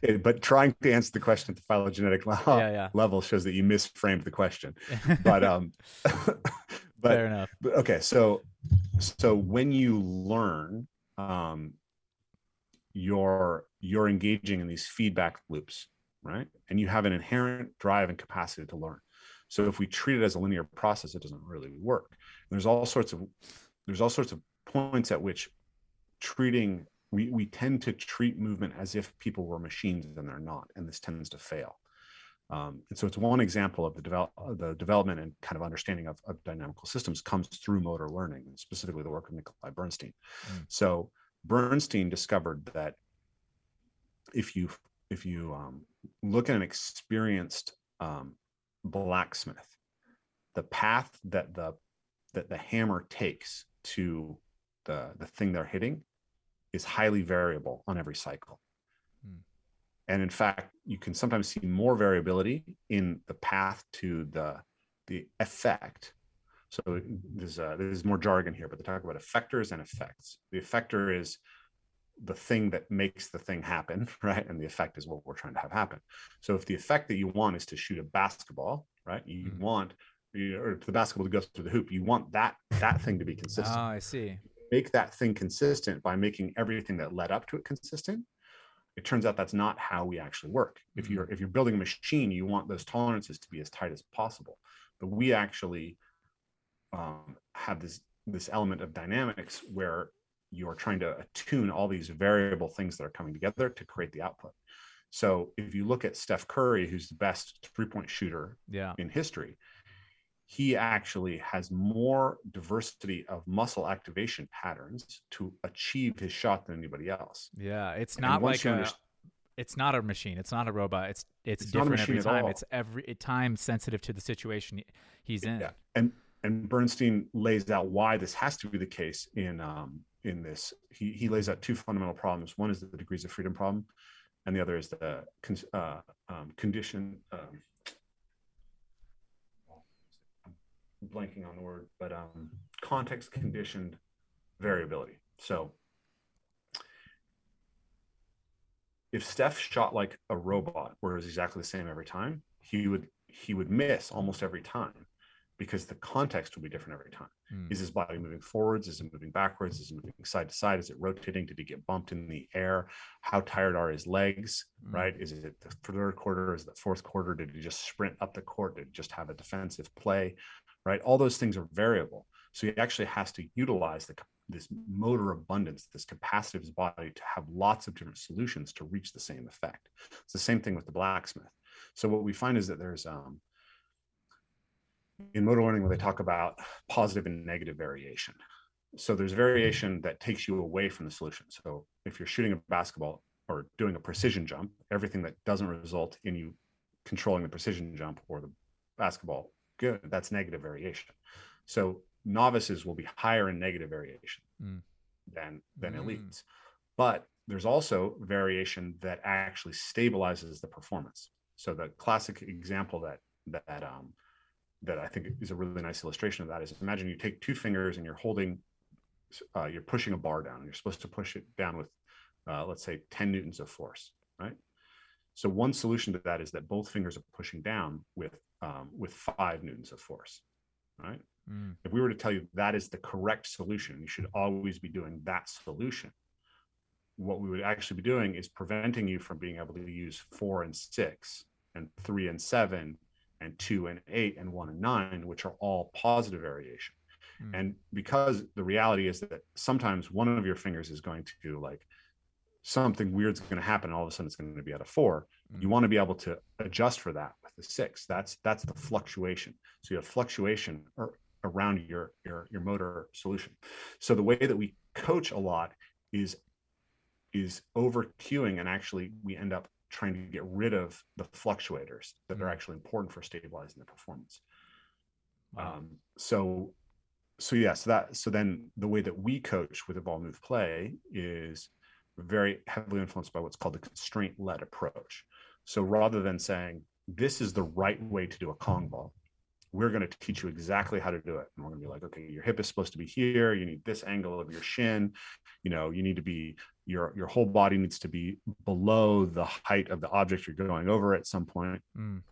it, but trying to answer the question at the phylogenetic level, yeah, level shows that you misframed the question but um but fair enough. but okay so so when you learn um you're you're engaging in these feedback loops right and you have an inherent drive and capacity to learn So if we treat it as a linear process, it doesn't really work. And there's all sorts of there's all sorts of points at which treating we we tend to treat movement as if people were machines and they're not, and this tends to fail. Um, and so it's one example of the, develop, the development and kind of understanding of, of, dynamical systems comes through motor learning, specifically the work of Nikolai Bernstein. Mm. So Bernstein discovered that if you if you um, look at an experienced um, blacksmith, the path that the that the hammer takes to the the thing they're hitting is highly variable on every cycle. Hmm. And in fact, you can sometimes see more variability in the path to the the effect. So there's uh, there's more jargon here, but they talk about effectors and effects. The effector is the thing that makes the thing happen, right? And the effect is what we're trying to have happen. So if the effect that you want is to shoot a basketball, right? You mm-hmm. want or the basketball to go through the hoop. You want that that thing to be consistent. Oh, I see. Make that thing consistent by making everything that led up to it consistent. It turns out that's not how we actually work. If mm-hmm. you're if you're building a machine, you want those tolerances to be as tight as possible. But we actually um, have this this element of dynamics where you are trying to attune all these variable things that are coming together to create the output. So if you look at Steph Curry, who's the best three point shooter yeah. in history, he actually has more diversity of muscle activation patterns to achieve his shot than anybody else. Yeah, it's not like a it's not a machine. It's not a robot. It's it's, it's different every time. It's every time sensitive to the situation he's in. Yeah. And and Bernstein lays out why this has to be the case in um in this. He he lays out two fundamental problems. One is the degrees of freedom problem, and the other is the uh, um, condition um, blanking on the word, but um, context conditioned variability. So if Steph shot like a robot, where it was exactly the same every time, he would he would miss almost every time because the context will be different every time. Mm. Is his body moving forwards? Is it moving backwards? Is it moving side to side? Is it rotating? Did he get bumped in the air? How tired are his legs? Mm. Right? Is it the third quarter? Is it the fourth quarter? Did he just sprint up the court? Did he just have a defensive play? right? All those things are variable. So he actually has to utilize the, this motor abundance, this capacity of his body to have lots of different solutions to reach the same effect. It's the same thing with the blacksmith. So what we find is that there's um, in motor learning where they talk about positive and negative variation. So there's variation that takes you away from the solution. So if you're shooting a basketball or doing a precision jump, everything that doesn't result in you controlling the precision jump or the basketball good. That's negative variation. So novices will be higher in negative variation mm. than than mm. elites. But there's also variation that actually stabilizes the performance. So the classic example that that um, that I think is a really nice illustration of that is imagine you take two fingers and you're holding, uh, you're pushing a bar down. And you're supposed to push it down with, uh, let's say, 10 newtons of force, right? So one solution to that is that both fingers are pushing down with um, with five newtons of force, right? Mm. If we were to tell you that is the correct solution, you should always be doing that solution. What we would actually be doing is preventing you from being able to use four and six and three and seven and two and eight and one and nine, which are all positive variation. Mm. And because the reality is that sometimes one of your fingers is going to do like something weird's going to happen and all of a sudden it's going to be at a four mm. you want to be able to adjust for that with the six that's that's the fluctuation so you have fluctuation or, around your your your motor solution so the way that we coach a lot is is over cueing and actually we end up trying to get rid of the fluctuators that mm. are actually important for stabilizing the performance wow. um, so so yes yeah, so that so then the way that we coach with evolve move play is very heavily influenced by what's called the constraint led approach. So rather than saying, this is the right way to do a Kong vault, we're going to teach you exactly how to do it. And we're going to be like, okay, your hip is supposed to be here. You need this angle of your shin. You know, you need to be, your, your whole body needs to be below the height of the object you're going over at some point. Mm.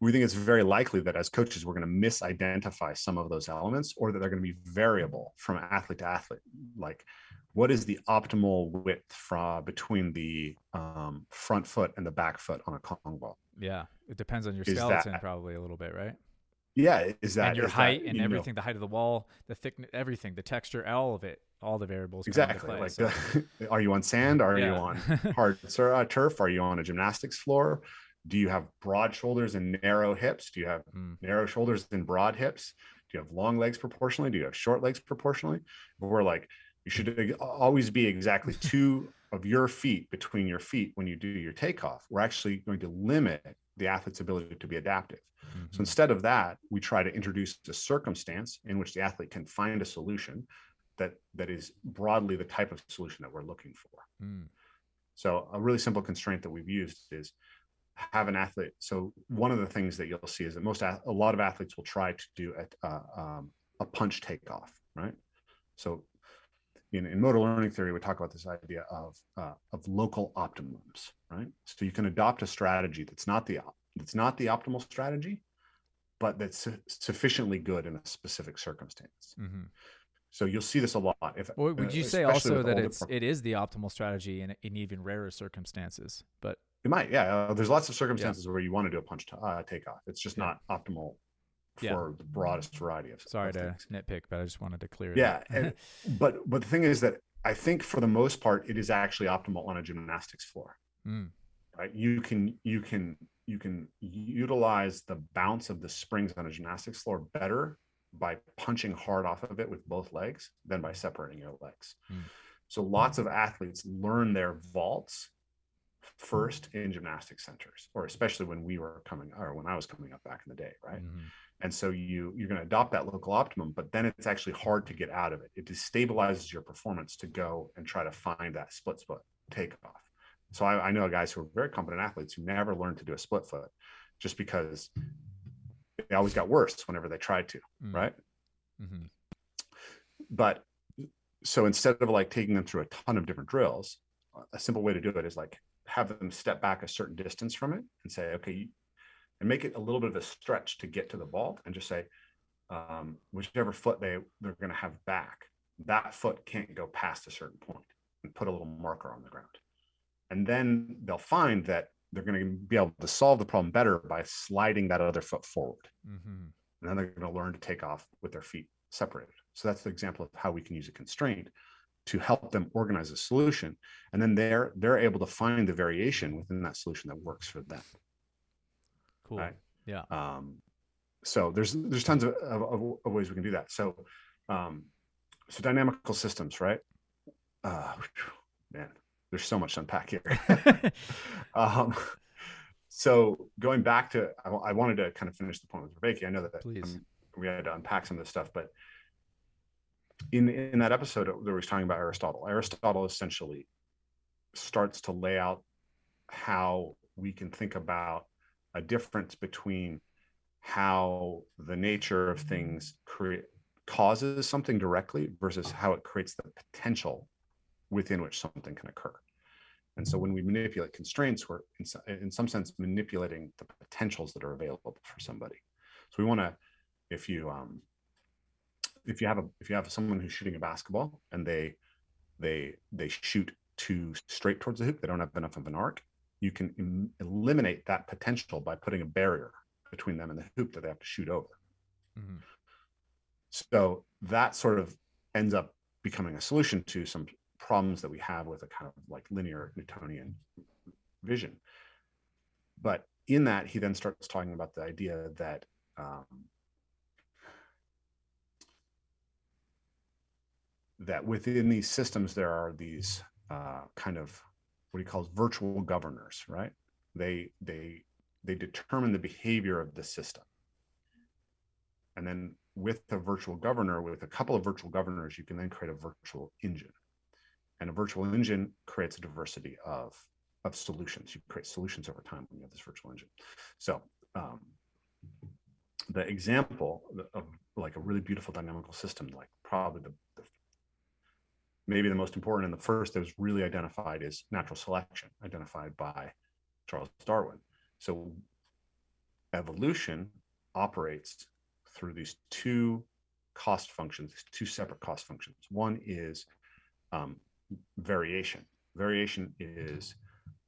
We think it's very likely that as coaches, we're going to misidentify some of those elements or that they're going to be variable from athlete to athlete. Like, what is the optimal width from between the um, front foot and the back foot on a Kong vault? Yeah, it depends on your Is skeleton that- probably a little bit, right? Yeah, is that and your is that, height and you know, everything, the height of the wall, the thickness, everything, the texture, all of it, all the variables. exactly play, like so- the, are you on sand? Are you on hard uh, turf? Are you on a gymnastics floor? Do you have broad shoulders and narrow hips? Do you have Mm, narrow shoulders and broad hips? Do you have long legs proportionally? Do you have short legs proportionally? We're like, you should always be exactly two of your feet between your feet when you do your takeoff. We're actually going to limit the athlete's ability to be adaptive. So mhm. instead of that, we try to introduce a circumstance in which the athlete can find a solution that that is broadly the type of solution that we're looking for. Mm, So a really simple constraint that we've used is have an athlete. So one of the things that you'll see is that most a lot of athletes will try to do a, uh, um, a punch takeoff, right? So in, in motor learning theory, we talk about this idea of uh, of local optimums, right? So you can adopt a strategy that's not the that's not the optimal strategy, but that's su- sufficiently good in a specific circumstance. mhm. So you'll see this a lot. If would uh, you say also that it's it is the optimal strategy in, in even rarer circumstances? But It might, yeah. Uh, there's lots of circumstances where you want to do a punch to, uh, takeoff. It's just Yeah. not optimal for Yeah. the broadest variety of. sorry of to things. nitpick, but I just wanted to clear. Yeah, that. and- but but the thing is that I think for the most part, it is actually optimal on a gymnastics floor. Mm, Right? You can you can you can utilize the bounce of the springs on a gymnastics floor better by punching hard off of it with both legs than by separating your legs. Mm. So lots of athletes learn their vaults first in gymnastic centers, or especially when we were coming or when I was coming up back in the day, right? mhm. And so you you're going to adopt that local optimum, but then it's actually hard to get out of it. It destabilizes your performance to go and try to find that split split takeoff. So I, I know guys who are very competent athletes who never learned to do a split foot just because they always got worse whenever they tried to, Mm. right? Mhm. But so instead of like taking them through a ton of different drills, a simple way to do it is like have them step back a certain distance from it and say, okay, and make it a little bit of a stretch to get to the vault and just say, um, whichever foot they they're going to have back, that foot can't go past a certain point, and put a little marker on the ground, and then they'll find that they're going to be able to solve the problem better by sliding that other foot forward Mhm. and then they're going to learn to take off with their feet separated. So that's the example of how we can use a constraint to help them organize a solution, and then they're they're able to find the variation within that solution that works for them. Cool. Right. Yeah. Um, so there's there's tons of, of, of- of ways we can do that. So um, so dynamical systems, right? Uh, man, there's so much to unpack here. um, so going back to, I, I wanted to kind of finish the point with Rebecca. I know that um, we had to unpack some of this stuff, but in in that episode, there was talking about Aristotle. Aristotle essentially starts to lay out how we can think about a difference between how the nature of things create causes something directly versus how it creates the potential within which something can occur. And so when we manipulate constraints, we're in, in some sense manipulating the potentials that are available for somebody. So we want to, if you um, if you have a if you have someone who's shooting a basketball and they they they shoot too straight towards the hoop, they don't have enough of an arc. You can em- eliminate that potential by putting a barrier between them and the hoop that they have to shoot over. Mhm. So that sort of ends up becoming a solution to some problems that we have with a kind of like linear Newtonian vision. But in that, he then starts talking about the idea that um, that within these systems there are these uh, kind of what he calls virtual governors, right? They they they determine the behavior of the system. And then with a virtual governor, with a couple of virtual governors, you can then create a virtual engine. And a virtual engine creates a diversity of, of solutions. You create solutions over time when you have this virtual engine. So um, the example of like a really beautiful dynamical system, like probably the, the maybe the most important and the first that was really identified is natural selection, identified by Charles Darwin. So evolution operates through these two cost functions, two separate cost functions. One is um, variation. Variation is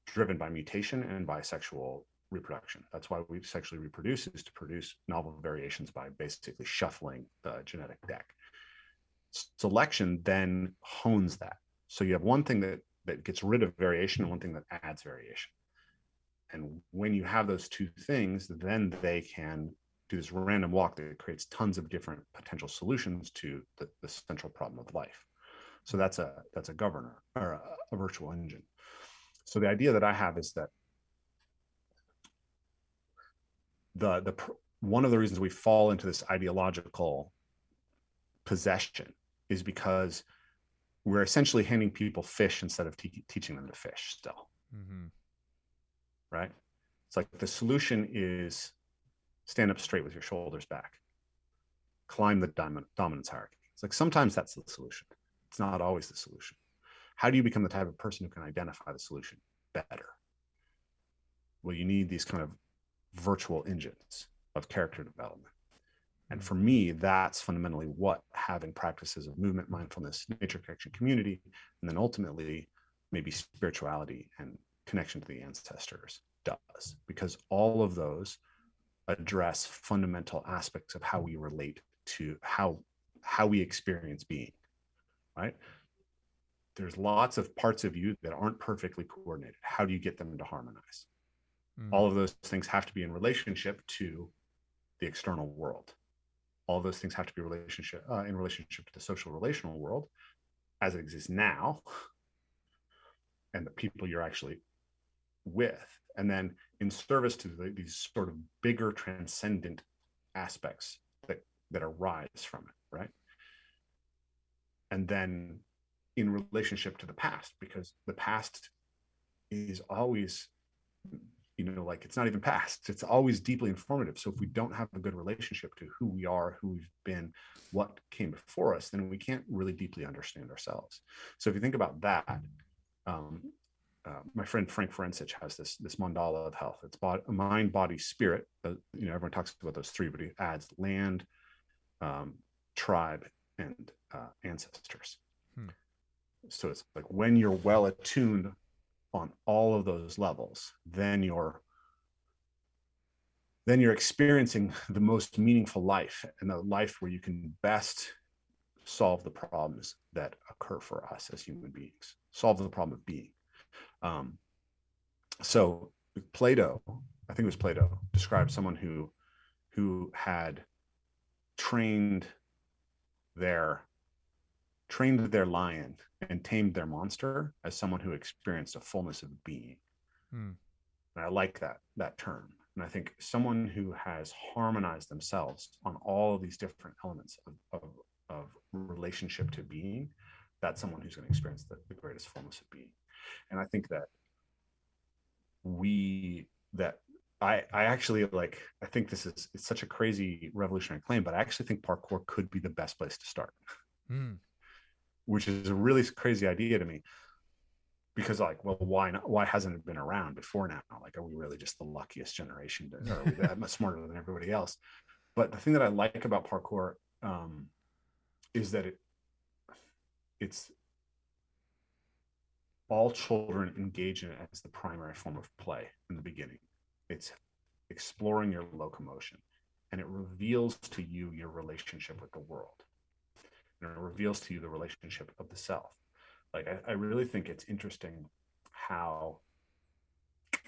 driven by mutation and by sexual reproduction. That's why we sexually reproduce is to produce novel variations by basically shuffling the genetic deck. Selection then hones that. So you have one thing that that gets rid of variation and one thing that adds variation. And when you have those two things, then they can do this random walk that creates tons of different potential solutions to the, the central problem of life. So that's a that's a governor or a, a virtual engine. So the idea that I have is that the the one of the reasons we fall into this ideological possession is because we're essentially handing people fish instead of te- teaching them to fish still. Mm-hmm. right? It's like the solution is stand up straight with your shoulders back. Climb the domin- dominance hierarchy. It's like sometimes that's the solution it's not always the solution. How do you become the type of person who can identify the solution better? Well you need these kind of virtual engines of character development. And for me, that's fundamentally what having practices of movement, mindfulness, nature connection, community, and then ultimately maybe spirituality and connection to the ancestors does, because all of those address fundamental aspects of how we relate to how how we experience being right there's lots of parts of you that aren't perfectly coordinated how do you get them to harmonize Mm. All of those things have to be in relationship to the external world. All those things have to be relationship uh, in relationship to the social relational world as it exists now, and the people you're actually with, and then in service to the, these sort of bigger transcendent aspects that that arise from it, right? And then in relationship to the past, because the past is always you know like it's not even past it's always deeply informative. So if we don't have a good relationship to who we are who we've been what came before us then we can't really deeply understand ourselves. So if you think about that um, uh, my friend frank forencich has this this mandala of health. It's body, mind body spirit uh, you know everyone talks about those three but he adds land um, tribe and uh, ancestors hmm. so it's like when you're well attuned on all of those levels, then you're then you're experiencing the most meaningful life and the life where you can best solve the problems that occur for us as human beings, solve the problem of being. Um, so Plato, I think it was Plato, described someone who who had trained their trained their lion and tamed their monster as someone who experienced a fullness of being. Hmm. And I like that that term. And I think someone who has harmonized themselves on all of these different elements of, of, of relationship to being, that's someone who's going to experience the, the greatest fullness of being. And I think that we that I, I actually like I think this is it's such a crazy revolutionary claim, but I actually think parkour could be the best place to start. Mm which is a really crazy idea to me. Because like well why not why hasn't it been around before now? Like are we really just the luckiest generation to, are we that much smarter than everybody else? But the thing that i like about parkour um, is that it it's all children engage in it as the primary form of play in the beginning it's exploring your locomotion and it reveals to you your relationship with the world and it reveals to you the relationship of the self. Like I, I really think it's interesting how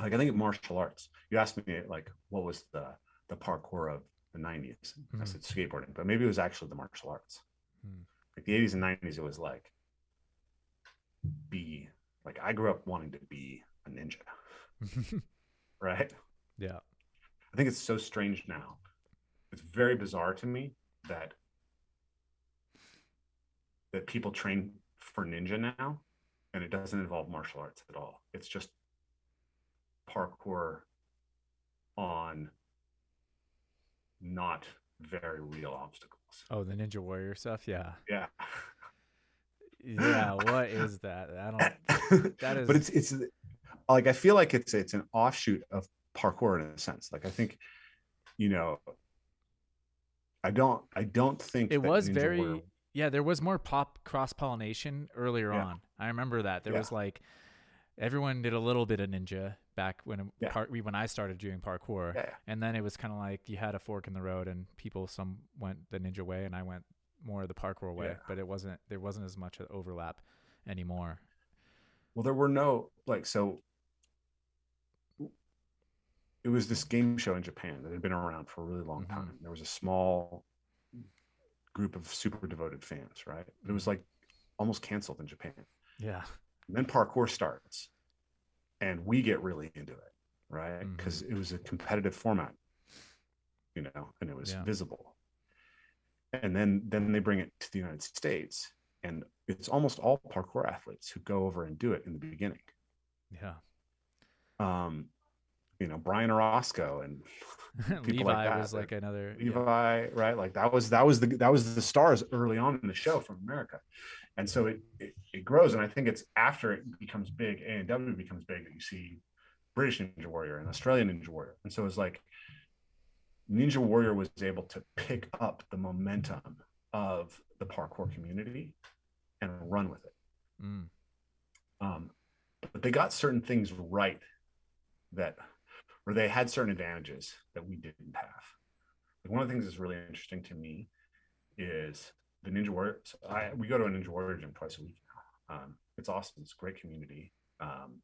like I think of martial arts. You asked me like what was the the parkour of the 90s. Mm-hmm. I said skateboarding, but maybe it was actually the martial arts. Mm. Like the 80s and 90s, it was like be like I grew up wanting to be a ninja. right? Yeah. I think it's so strange now. It's very bizarre to me that that people train for ninja now and it doesn't involve martial arts at all. It's just parkour on not very real obstacles. Oh the ninja warrior stuff? Yeah. Yeah. Yeah what is that? I don't that is but it's it's like i feel like it's it's an offshoot of parkour in a sense like i think you know i don't i don't think it was very warrior yeah, there was more pop cross pollination earlier Yeah. on. I remember that there Yeah. was like everyone did a little bit of ninja back when Yeah. par- when I started doing parkour, yeah. and then it was kind of like you had a fork in the road, and people some went the ninja way, and I went more the parkour way, Yeah. but it wasn't there wasn't as much overlap anymore. Well, there were no like so. It was this game show in Japan that had been around for a really long Mhm. time. There was a small group of super devoted fans, right? But it was like almost canceled in Japan. Yeah, And then parkour starts, and we get really into it, right? Because it was a competitive format, you know, and it was Yeah. visible. And then then they bring it to the United States, and it's almost all parkour athletes who go over and do it in the beginning. yeah. Um, you know, Brian Orozco and Levi People like that, was like another yeah. Levi, right? Like that was that was the that was the stars early on in the show from America, and so it it, it grows, and I think it's after it becomes big, ANW becomes big that you see British Ninja Warrior and Australian Ninja Warrior, and so it's like Ninja Warrior was able to pick up the momentum of the parkour community and run with it. Mm. Um, but they got certain things right that, or they had certain advantages that we didn't have. Like one of the things that's really interesting to me is the Ninja Warrior. So I, we go to a Ninja Warrior gym twice a week now. Um, it's awesome. It's a great community. Um,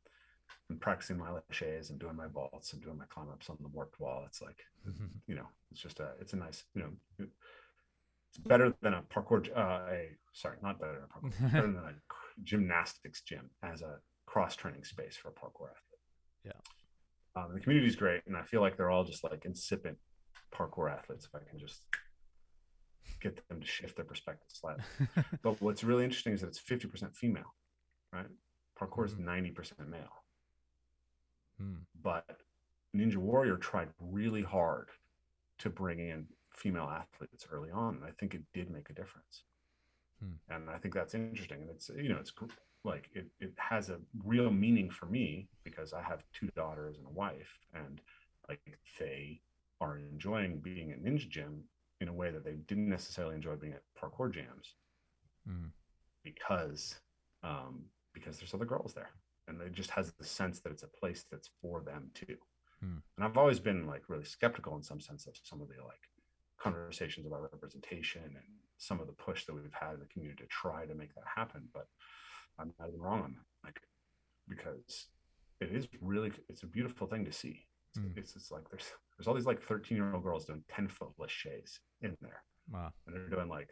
I'm practicing my laches and doing my vaults and doing my climb ups on the warped wall. It's like, you know, it's just a, it's a nice, you know, it's better than a parkour, uh, a, sorry, not better than a parkour, better than a gymnastics gym as a cross training space for a parkour athlete. Yeah. Um, the community is great, and I feel like they're all just like incipient parkour athletes. If I can just get them to shift their perspective slightly. but what's really interesting is that it's fifty percent female, right? Parkour is Mhm. ninety percent male, Mm. but Ninja Warrior tried really hard to bring in female athletes early on, and I think it did make a difference. Hmm. And I think that's interesting, and it's you know it's like it it has a real meaning for me because I have two daughters and a wife, and like they are enjoying being at Ninja Gym in a way that they didn't necessarily enjoy being at parkour jams Mm. because um, because there's other girls there, and it just has the sense that it's a place that's for them too. Hmm. And I've always been like really skeptical in some sense of some of the like conversations about representation and some of the push that we've had in the community to try to make that happen. But I'm not even wrong on that, like because it is really it's a beautiful thing to see. It's, Hmm. it's it's like there's there's all these like 13 year old girls doing 10 foot laches in there Wow. and they're doing like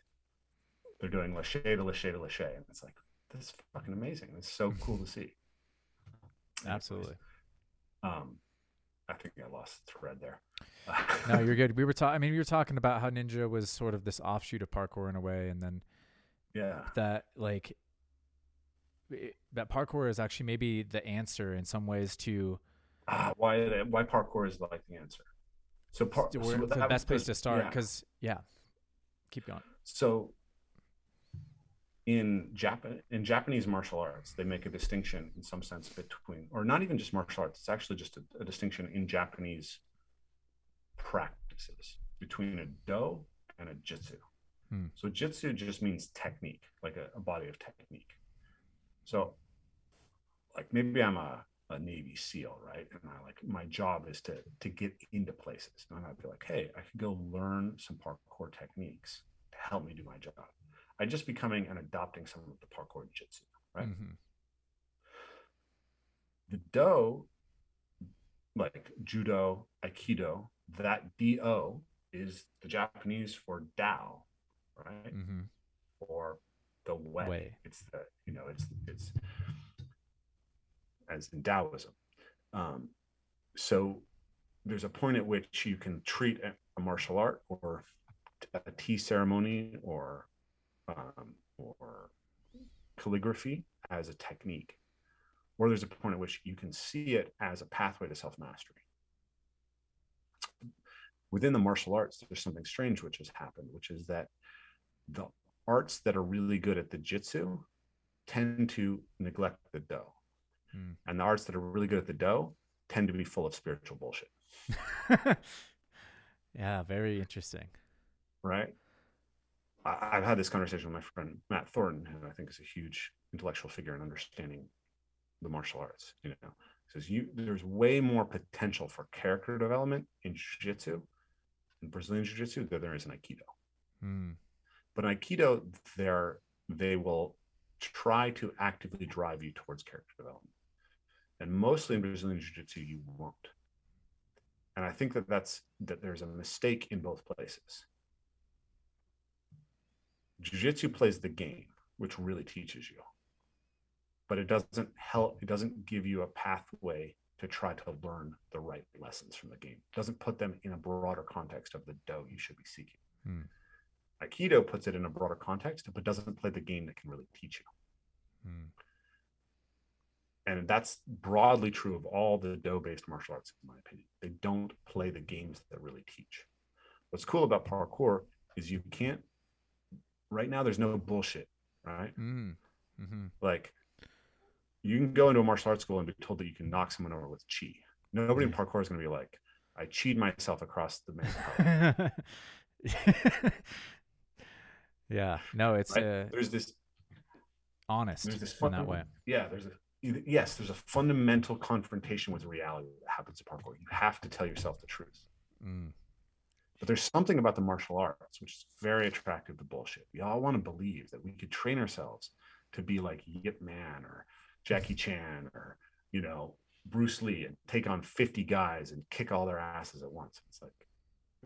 they're doing lache to lache to lachey and it's like this is fucking amazing it's so cool to see Absolutely. um i think i lost the thread there No, you're good. We were talking. I mean, we were talking about how ninja was sort of this offshoot of parkour in a way, and then yeah that like it- that parkour is actually maybe the answer in some ways to ah, why why parkour is like the answer so, par- so that the best place to start. yeah. Because yeah. keep going. So in Japan in Japanese martial arts, they make a distinction in some sense between, or not even just martial arts, it's actually just a, a distinction in Japanese practices between a do and a jitsu. Hmm. So jitsu just means technique, like a, a body of technique. So like maybe I'm a, a Navy SEAL, right? And I like my job is to to get into places. And I'd be like, hey, I could go learn some parkour techniques to help me do my job. I just becoming and adopting some of the parkour jitsu. Right. Mhm. The do, like judo, aikido, that do is the Japanese for Dao, right? Mm-hmm. Or the way. Way. It's the you know it's it's as in Taoism. Um, so there's a point at which you can treat a, martial art or a tea ceremony or um, or calligraphy as a technique, or there's a point at which you can see it as a pathway to self mastery. Within the martial arts, there's something strange which has happened, which is that the arts that are really good at the jitsu tend to neglect the do. Hmm. And the arts that are really good at the do tend to be full of spiritual bullshit, yeah, very interesting. right? I, I've had this conversation with my friend Matt Thornton, who I think is a huge intellectual figure in understanding the martial arts. You know, says you there's way more potential for character development in jiu-jitsu in Brazilian jiu-jitsu than there is in Aikido. Mm. But in Aikido, they're they will try to actively drive you towards character development. And mostly in Brazilian Jiu-Jitsu, you won't. And I think that that's that there's a mistake in both places. Jiu-Jitsu plays the game, which really teaches you, but it doesn't help. It doesn't give you a pathway to try to learn the right lessons from the game. It doesn't put them in a broader context of the do you should be seeking. Hmm. Aikido puts it in a broader context, but doesn't play the game that can really teach you. Hmm. And that's broadly true of all the do based martial arts, in my opinion. They don't play the games that really teach. What's cool about parkour is you can't, right now, there's no bullshit, right? Mm. hmm Like, you can go into a martial arts school and be told that you can knock someone over with chi. Nobody in parkour is going to be like, I cheated myself across the man's yeah. No, it's Right? uh, There's this honest there's this in that way. yeah there's a yes there's a fundamental confrontation with reality that happens in parkour you have to tell yourself the truth Mm. but there's something about the martial arts which is very attractive to bullshit we all want to believe that we could train ourselves to be like Ip Man or jackie chan or you know bruce lee and take on 50 guys and kick all their asses at once it's like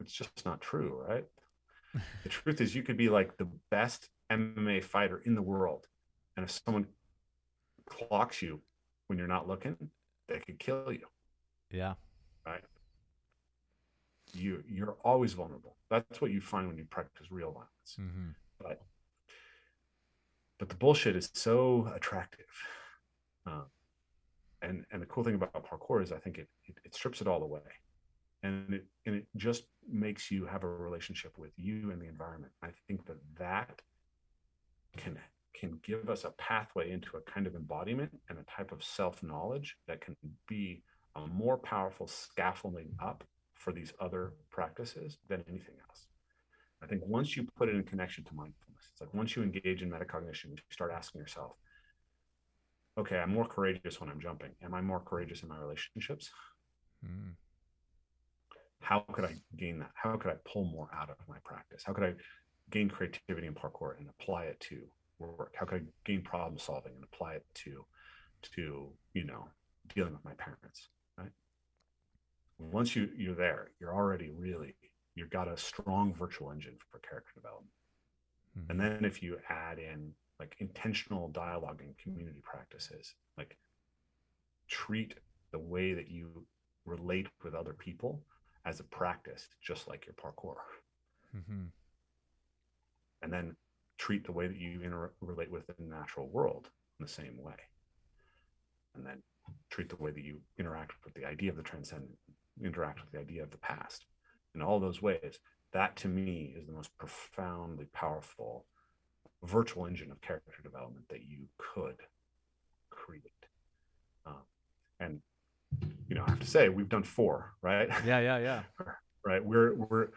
it's just not true right the truth is you could be like the best mma fighter in the world and if someone clocks you when you're not looking they could kill you. Yeah. right? You you're always vulnerable. That's what you find when you practice real violence. Hmm but but the bullshit is so attractive. Uh, and and the cool thing about parkour is i think it, it it strips it all away and it and it just makes you have a relationship with you and the environment i think that that can can give us a pathway into a kind of embodiment and a type of self-knowledge that can be a more powerful scaffolding up for these other practices than anything else I think once you put it in connection to mindfulness, it's like once you engage in metacognition, you start asking yourself, okay, I'm more courageous when I'm jumping. Am I more courageous in my relationships? Mm. How could I gain that? How could I pull more out of my practice? How could I gain creativity in parkour and apply it to work? How could I gain problem solving and apply it to, to you know, dealing with my parents? Right. Once you you're there, you're already really you've got a strong virtual engine for character development. Mhm. And then if you add in like intentional dialogue and community practices, like treat the way that you relate with other people as a practice, just like your parkour. Mhm. And then treat the way that you inter- relate with the natural world in the same way. And then treat the way that you interact with the idea of the transcendent, interact with the idea of the past. In all those ways, that to me is the most profoundly powerful virtual engine of character development that you could create. Um, and you know, I have to say, we've done four, right? Yeah, yeah, yeah. right. We're we're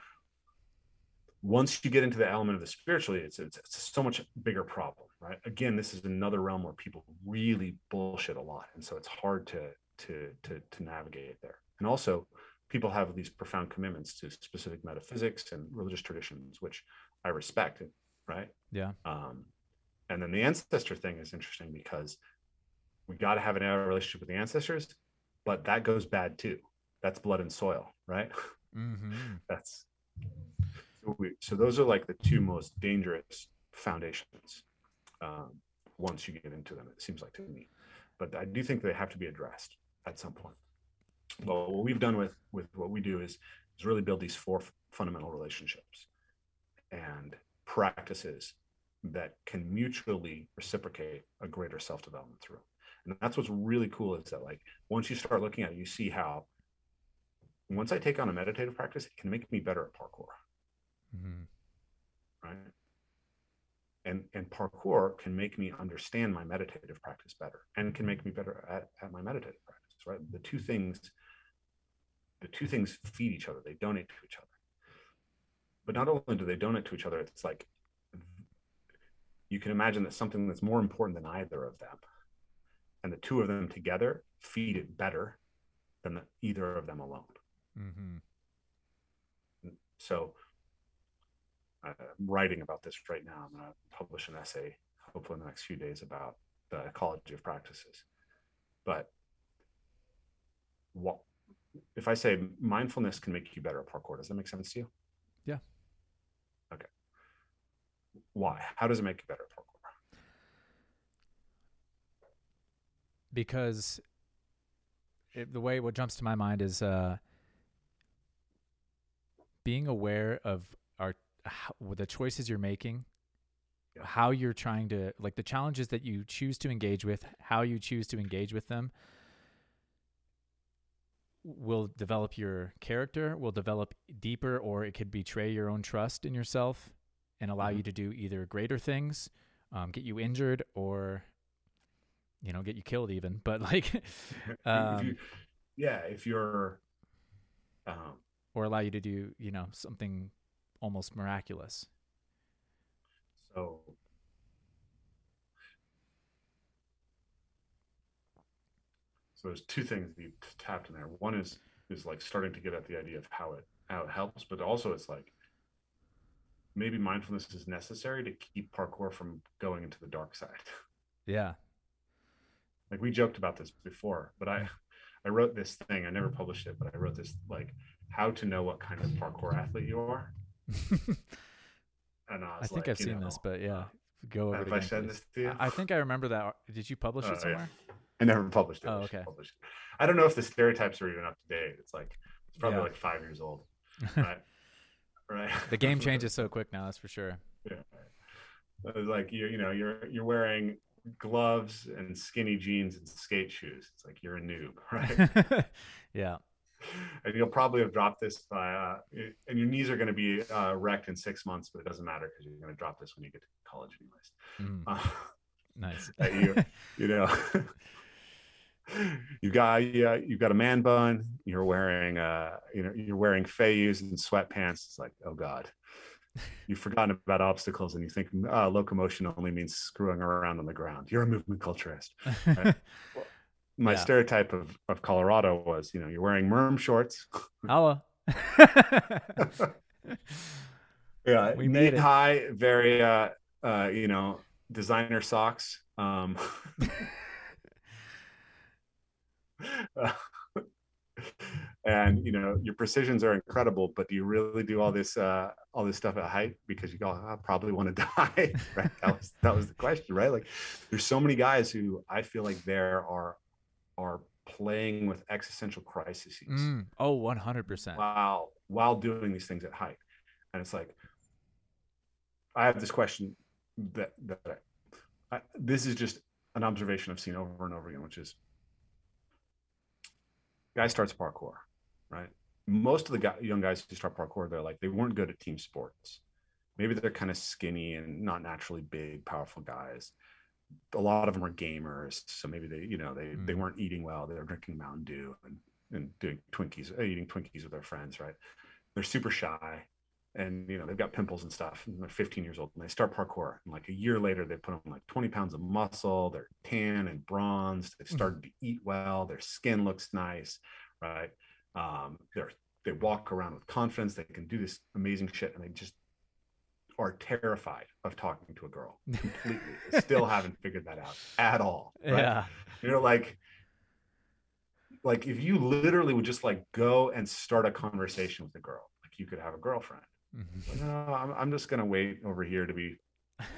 once you get into the element of the spiritually, it's, it's it's so much bigger problem, right? Again, this is another realm where people really bullshit a lot, and so it's hard to to to to navigate there. And also, people have these profound commitments to specific metaphysics and religious traditions, which I respect, right? Yeah. Um, and then the ancestor thing is interesting because we got to have an relationship with the ancestors, but that goes bad too. That's blood and soil, right? hmm That's so, we, so those are like the two most dangerous foundations um, once you get into them. It seems like to me, but I do think they have to be addressed at some point. But what we've done with with what we do is is really build these four f- fundamental relationships and practices that can mutually reciprocate a greater self development through. And that's what's really cool is that like once you start looking at it, you see how once I take on a meditative practice, it can make me better at parkour, hmm right? And and parkour can make me understand my meditative practice better and can make me better at, at my meditative practice, right? The two things, the two things feed each other, they donate to each other. But not only do they donate to each other, it's like you can imagine that something that's more important than either of them and the two of them together feed it better than the, either of them alone. Mm-hmm. So I'm writing about this right now. I'm going to publish an essay, hopefully in the next few days, about the ecology of practices. But what if I say mindfulness can make you better at parkour? Does that make sense to you? Yeah. Okay. Why? How does it make you better at parkour? Because it, the way what jumps to my mind is uh, being aware of our how, the choices you're making, how you're trying to like the challenges that you choose to engage with, how you choose to engage with them will develop your character, will develop deeper or it could betray your own trust in yourself and allow Mhm. you to do either greater things, um, get you injured or you know, get you killed even. But like if um, you, yeah, if you're um, or allow you to do, you know, something almost miraculous. So So there's two things that you tapped in there. One is is like starting to get at the idea of how it how it helps, but also it's like maybe mindfulness is necessary to keep parkour from going into the dark side. Yeah. Like we joked about this before, but I I wrote this thing. I never mm-hmm. published it, but I wrote this like how to know what kind of parkour athlete you are. And I, I think like, I've seen know, this, but yeah, uh, go over Have I again, said please. this to you? I I think I remember that. Uh, did you publish yeah. it uh, somewhere? I never published it. Oh, I okay. publish it. I don't know if the stereotypes are even up to date. It's like it's probably Yeah. like five years old, right? right. the game changes so quick now. That's for sure. Yeah. Like you, you know, you're you're wearing gloves and skinny jeans and skate shoes. It's like you're a noob, right? yeah. and you'll probably have dropped this by, uh, and your knees are going to be uh, wrecked in six months, but it doesn't matter because you're going to drop this when you get to college, anyways. Mm, Uh, nice. you you know you've got yeah you've got a man bun you're wearing uh you know you're wearing Feiyues and sweatpants it's like oh god you've forgotten about obstacles and you think uh, locomotion only means screwing around on the ground you're a movement culturist right. my Yeah. stereotype of, of colorado was you know you're wearing merm shorts Holla. yeah We made high very uh uh you know designer socks um and you know your precisions are incredible but do you really do all this uh all this stuff at height because you go i probably want to die right? That was that was the question right? Like there's so many guys who i feel like there are are playing with existential crises. Mm, oh, 100%. while while doing these things at height. And it's like i have this question that that I, I, this is just an observation i've seen over and over again which is guy starts parkour right? Most of the guy, young guys who start parkour they're like they weren't good at team sports. Maybe they're kind of skinny and not naturally big powerful guys. A lot of them are gamers so maybe they you know they they Mm. weren't eating well they were drinking mountain dew and and doing twinkies uh, eating twinkies with their friends right? They're super shy and you know they've got pimples and stuff and they're 15 years old and they start parkour and like a year later they put on like 20 pounds of muscle they're tan and bronzed they've Mhm. started to eat well their skin looks nice right um they're they walk around with confidence they can do this amazing shit and they just are terrified of talking to a girl completely still haven't figured that out at all right? Yeah. you know like like if you literally would just like go and start a conversation with a girl like you could have a girlfriend Mhm. Like, no I'm, I'm just gonna wait over here to be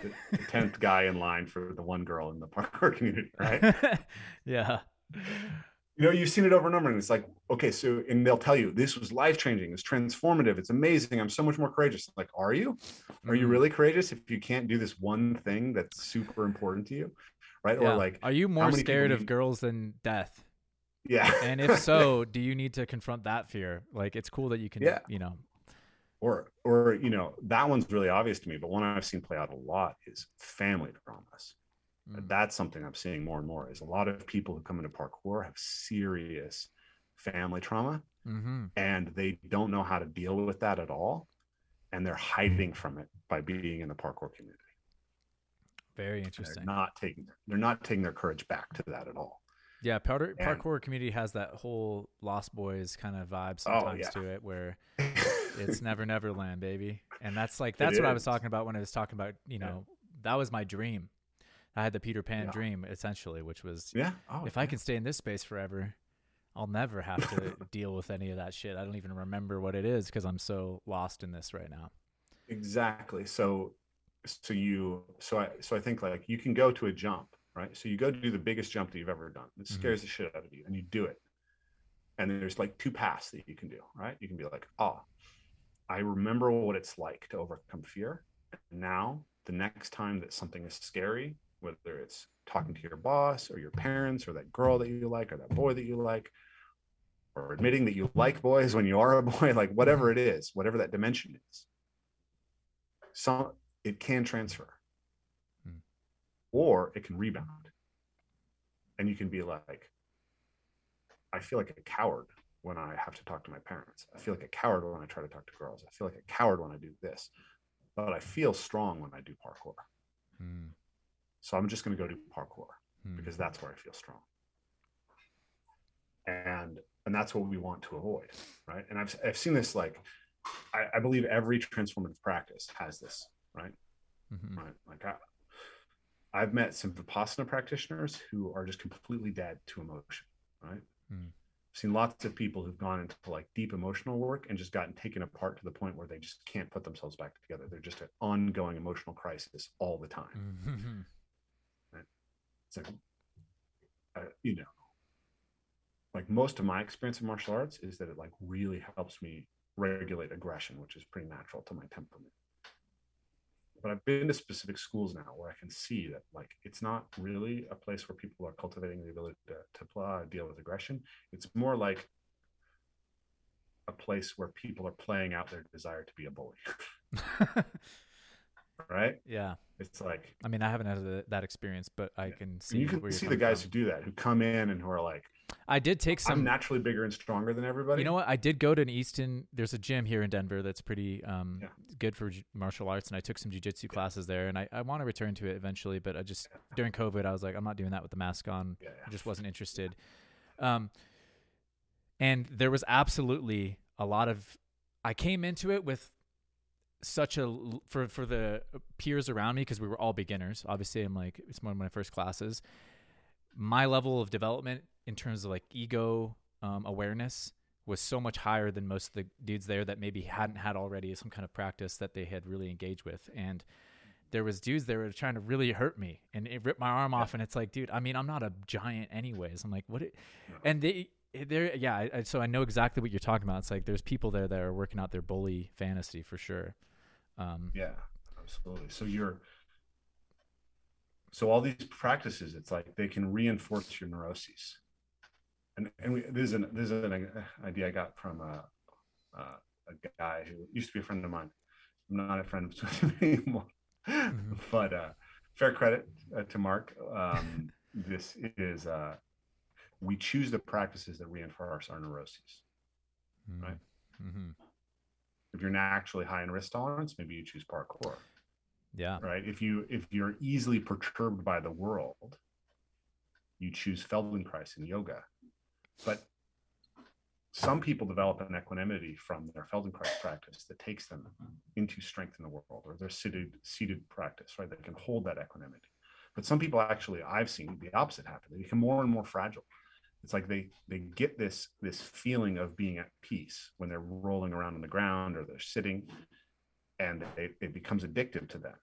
the the 10th guy in line for the one girl in the parkour community right yeah. You know you've seen it over and over and it's like okay so and they'll tell you this was life changing it's transformative. It's amazing. I'm so much more courageous. Like are you? Are you Mhm. really courageous if you can't do this one thing that's super important to you? Right? Yeah. or like Are you more scared of you- girls than death? yeah. And if so, do you need to confront that fear? Like, it's cool that you can, Yeah. you know, or or you know that one's really obvious to me but one i've seen play out a lot is family dramas mm, that's something i'm seeing more and more is a lot of people who come into parkour have serious family trauma mhm. and they don't know how to deal with that at all and they're hiding from it by being in the parkour community Very They're interesting. not taking they're not taking their courage back to that at all. Yeah, powder, parkour community has that whole Lost Boys kind of vibe Oh, sometimes yeah. to it, where it's never never land, baby. And that's like that's It what I was talking about when I was talking about you Yeah. know that was my dream. I had the Peter Pan Yeah. dream essentially, which was yeah. Oh, if I can stay in this space forever, I'll never have to deal with any of that shit. I don't even remember what it is because I'm so lost in this right now. Exactly. So so you so I so I think like you can go to a jump, right? So you go to do the biggest jump that you've ever done. It Mhm. scares the shit out of you and you do it. And there's like two paths that you can do, right? You can be like, "Oh, I remember what it's like to overcome fear. And Now, the next time that something is scary, whether it's talking to your boss or your parents or that girl that you like or that boy that you like, or admitting that you like boys when you are a boy, like whatever it is, whatever that dimension is, some it can transfer, Hmm. or it can rebound, and you can be like, I feel like a coward when I have to talk to my parents. I feel like a coward when I try to talk to girls. I feel like a coward when I do this, but I feel strong when I do parkour. Mm, So I'm just going to go do parkour mm, because that's where I feel strong. And and that's what we want to avoid, right? And I've I've seen this like I, I believe every transformative practice has this, right? mhm. Right. Like I I've met some Vipassana practitioners who are just completely dead to emotion, right? Mm. I've seen lots of people who've gone into like deep emotional work and just gotten taken apart to the point where they just can't put themselves back together. They're just an ongoing emotional crisis all the time. Mhm. It's like, uh, you know, like most of my experience in martial arts is that it like really helps me regulate aggression, which is pretty natural to my temperament. But I've been to specific schools now where I can see that like it's not really a place where people are cultivating the ability to, to deal with aggression. It's more like a place where people are playing out their desire to be a bully, right? yeah, It's like I mean, I haven't had that experience, but I Yeah. can see. you can where you're see the guys from. who do that, who come in and who are like, I did take some. I'm naturally bigger and stronger than everybody. You know what? I did go to an Easton. There's a gym here in Denver that's pretty um, Yeah. good for martial arts, and I took some jujitsu classes there, and I, I want to return to it eventually. But I just during COVID, I was like, I'm not doing that with the mask on. Yeah, I just wasn't interested. Um, and there was absolutely a lot of. I came into it with such a for for the peers around me because we were all beginners. Obviously, I'm like it's one of my first classes. My level of development in terms of like ego um, awareness was so much higher than most of the dudes there that maybe hadn't had already some kind of practice that they had really engaged with. And there was dudes that were trying to really hurt me and it ripped my arm off. And it's like dude i mean i'm not a giant anyways. I'm like what it, and they there yeah I, I, so i know exactly what you're talking about. It's like there's people there that are working out their bully fantasy for sure um Yeah, absolutely. So you're so all these practices, it's like they can reinforce your neuroses. And and we, this is an this is an uh, idea I got from a uh, a guy who used to be a friend of mine. I'm not a friend with him anymore, Mhm. but uh, fair credit uh, to Mark. Um, this is uh, we choose the practices that reinforce our neuroses. Right. hmm If you're naturally high in risk tolerance, maybe you choose parkour. yeah. Right? If you if you're easily perturbed by the world you choose feldenkrais and yoga. But some people develop an equanimity from their feldenkrais practice that takes them into strength in the world or their seated seated practice right? They can hold that equanimity. But some people actually i've seen the opposite happen. They become more and more fragile it's like they they get this this feeling of being at peace when they're rolling around on the ground or they're sitting and it, it becomes addictive to them.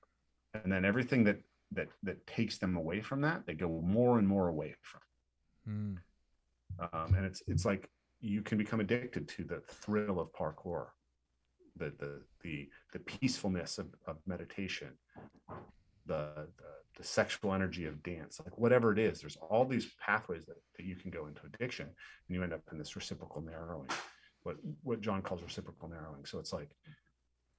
And then everything that that that takes them away from that they go more and more away from. Mm. um, and it's it's like you can become addicted to the thrill of parkour the the the, the peacefulness of, of meditation the, the the sexual energy of dance like whatever it is there's all these pathways that, that you can go into addiction and you end up in this reciprocal narrowing what what john calls reciprocal narrowing. So it's like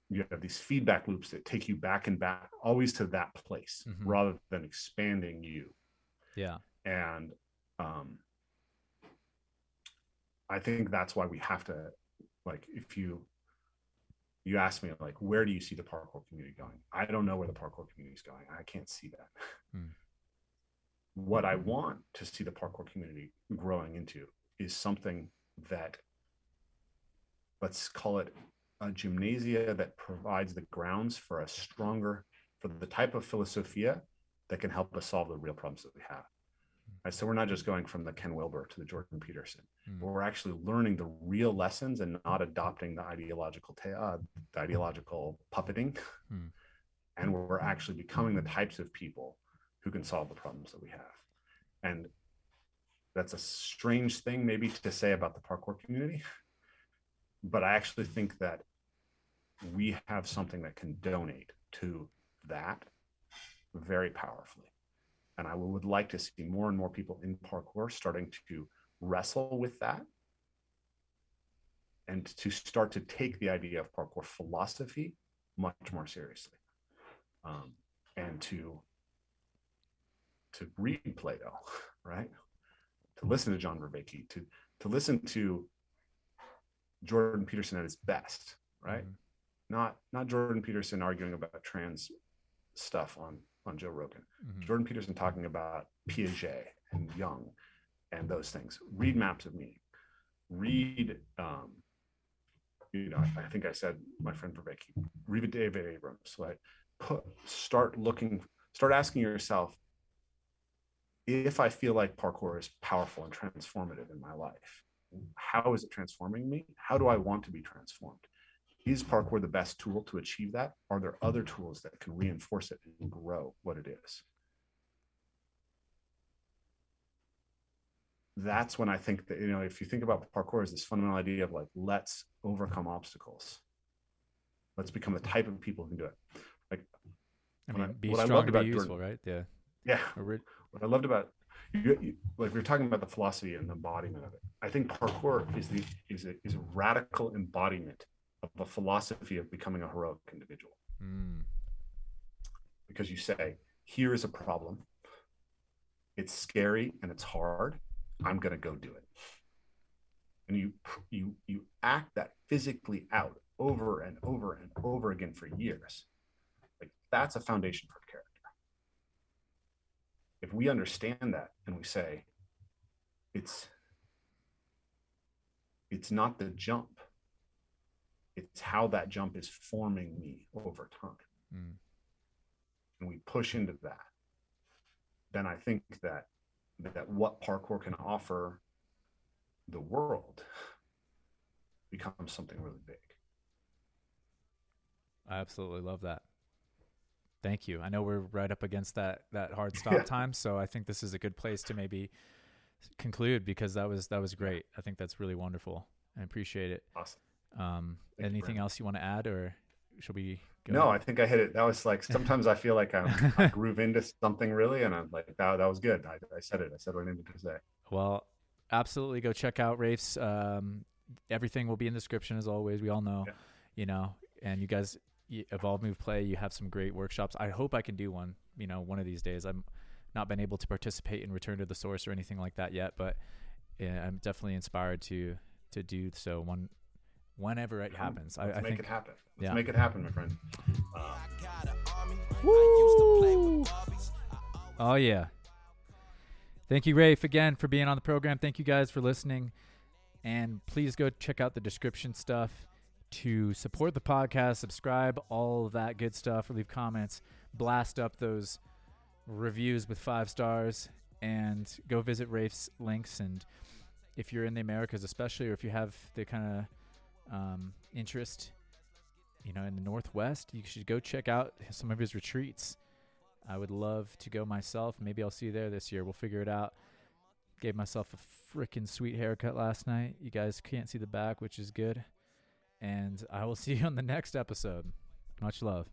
you have these feedback loops that take you back and back always to that place Mhm. rather than expanding you. Yeah. And um i think that's why we have to like if you you ask me like where do you see the parkour community going? I don't know where the parkour community is going. I can't see that. Hmm. what i want to see the parkour community growing into is something that let's call it a gymnasia that provides the grounds for a stronger for the type of philosophia that can help us solve the real problems that we have Right? So we're not just going from the Ken Wilber to the Jordan Peterson. Mm. We're actually learning the real lessons and not adopting the ideological ta- uh, the ideological puppeting. Mm. And we're actually becoming the types of people who can solve the problems that we have. And that's a strange thing maybe to say about the parkour community, but I actually think that we have something that can donate to that very powerfully. And I would like to see more and more people in parkour starting to wrestle with that. And to start to take the idea of parkour philosophy much more seriously. Um, and to to read plato right? To listen to john vervaeke to to listen to jordan peterson at his best right? Mm-hmm. not not jordan peterson arguing about trans stuff on on Joe Rogan. Mm-hmm. Jordan Peterson talking about Piaget and Jung and those things. Read maps of meaning. Read, um, you know, I, I think I said my friend Vervaeke, read David Abrams. Like, put, start looking, start asking yourself, if I feel like parkour is powerful and transformative in my life, how is it transforming me? How do I want to be transformed? Is parkour the best tool to achieve that? Are there other tools that can reinforce it and grow what it is? That's when I think that, you know, if you think about parkour as this fundamental idea of like, let's overcome obstacles. Let's become the type of people who can do it. Like, I mean, be what strong I loved about be useful, Jordan, right? Yeah. Yeah. What I loved about you, you, like we are talking about the philosophy and the embodiment of it. I think parkour is the is a, is a radical embodiment of a philosophy of becoming a heroic individual. Mm. Because you say, here is a problem. It's scary and it's hard. I'm going to go do it. And you you you act that physically out over and over and over again for years. Like that's a foundation for character. If we understand that and we say it's it's not the jump it's how that jump is forming me over time. Mm. and we push into that. Then i think that that what parkour can offer the world becomes something really big. I absolutely love that. Thank you. I know we're right up against that that hard stop yeah. time so i think this is a good place to maybe conclude because that was that was great. I think that's really wonderful. I appreciate it. Awesome um, anything else you want to add, or should we? Go? No, I think I hit it. That was like sometimes I feel like I'm, I groove into something really, and I'm like, that, that was good. I, I said it. I said what I needed to say. Well, absolutely, go check out Rafe's. Um, everything will be in the description as always. We all know, yeah. you know, and you guys evolve, move, play. You have some great workshops. I hope I can do one. You know, one of these days. I'm not been able to participate in Return to the Source or anything like that yet, but yeah, I'm definitely inspired to to do so one whenever it happens. Let's I, I make think, it happen. Let's yeah. make it happen, my friend. Woo! Oh yeah. Thank you, Rafe, again for being on the program. Thank you guys for listening. And please go check out the description stuff to support the podcast, subscribe, all of that good stuff, leave comments, blast up those reviews with five stars, and go visit Rafe's links. And if you're in the Americas, especially, or if you have the kind of um, interest, you know, in the Northwest, you should go check out some of his retreats. I would love to go myself. Maybe I'll see you there this year. We'll figure it out. Gave myself a freaking sweet haircut last night. You guys can't see the back, which is good. And I will see you on the next episode. Much love.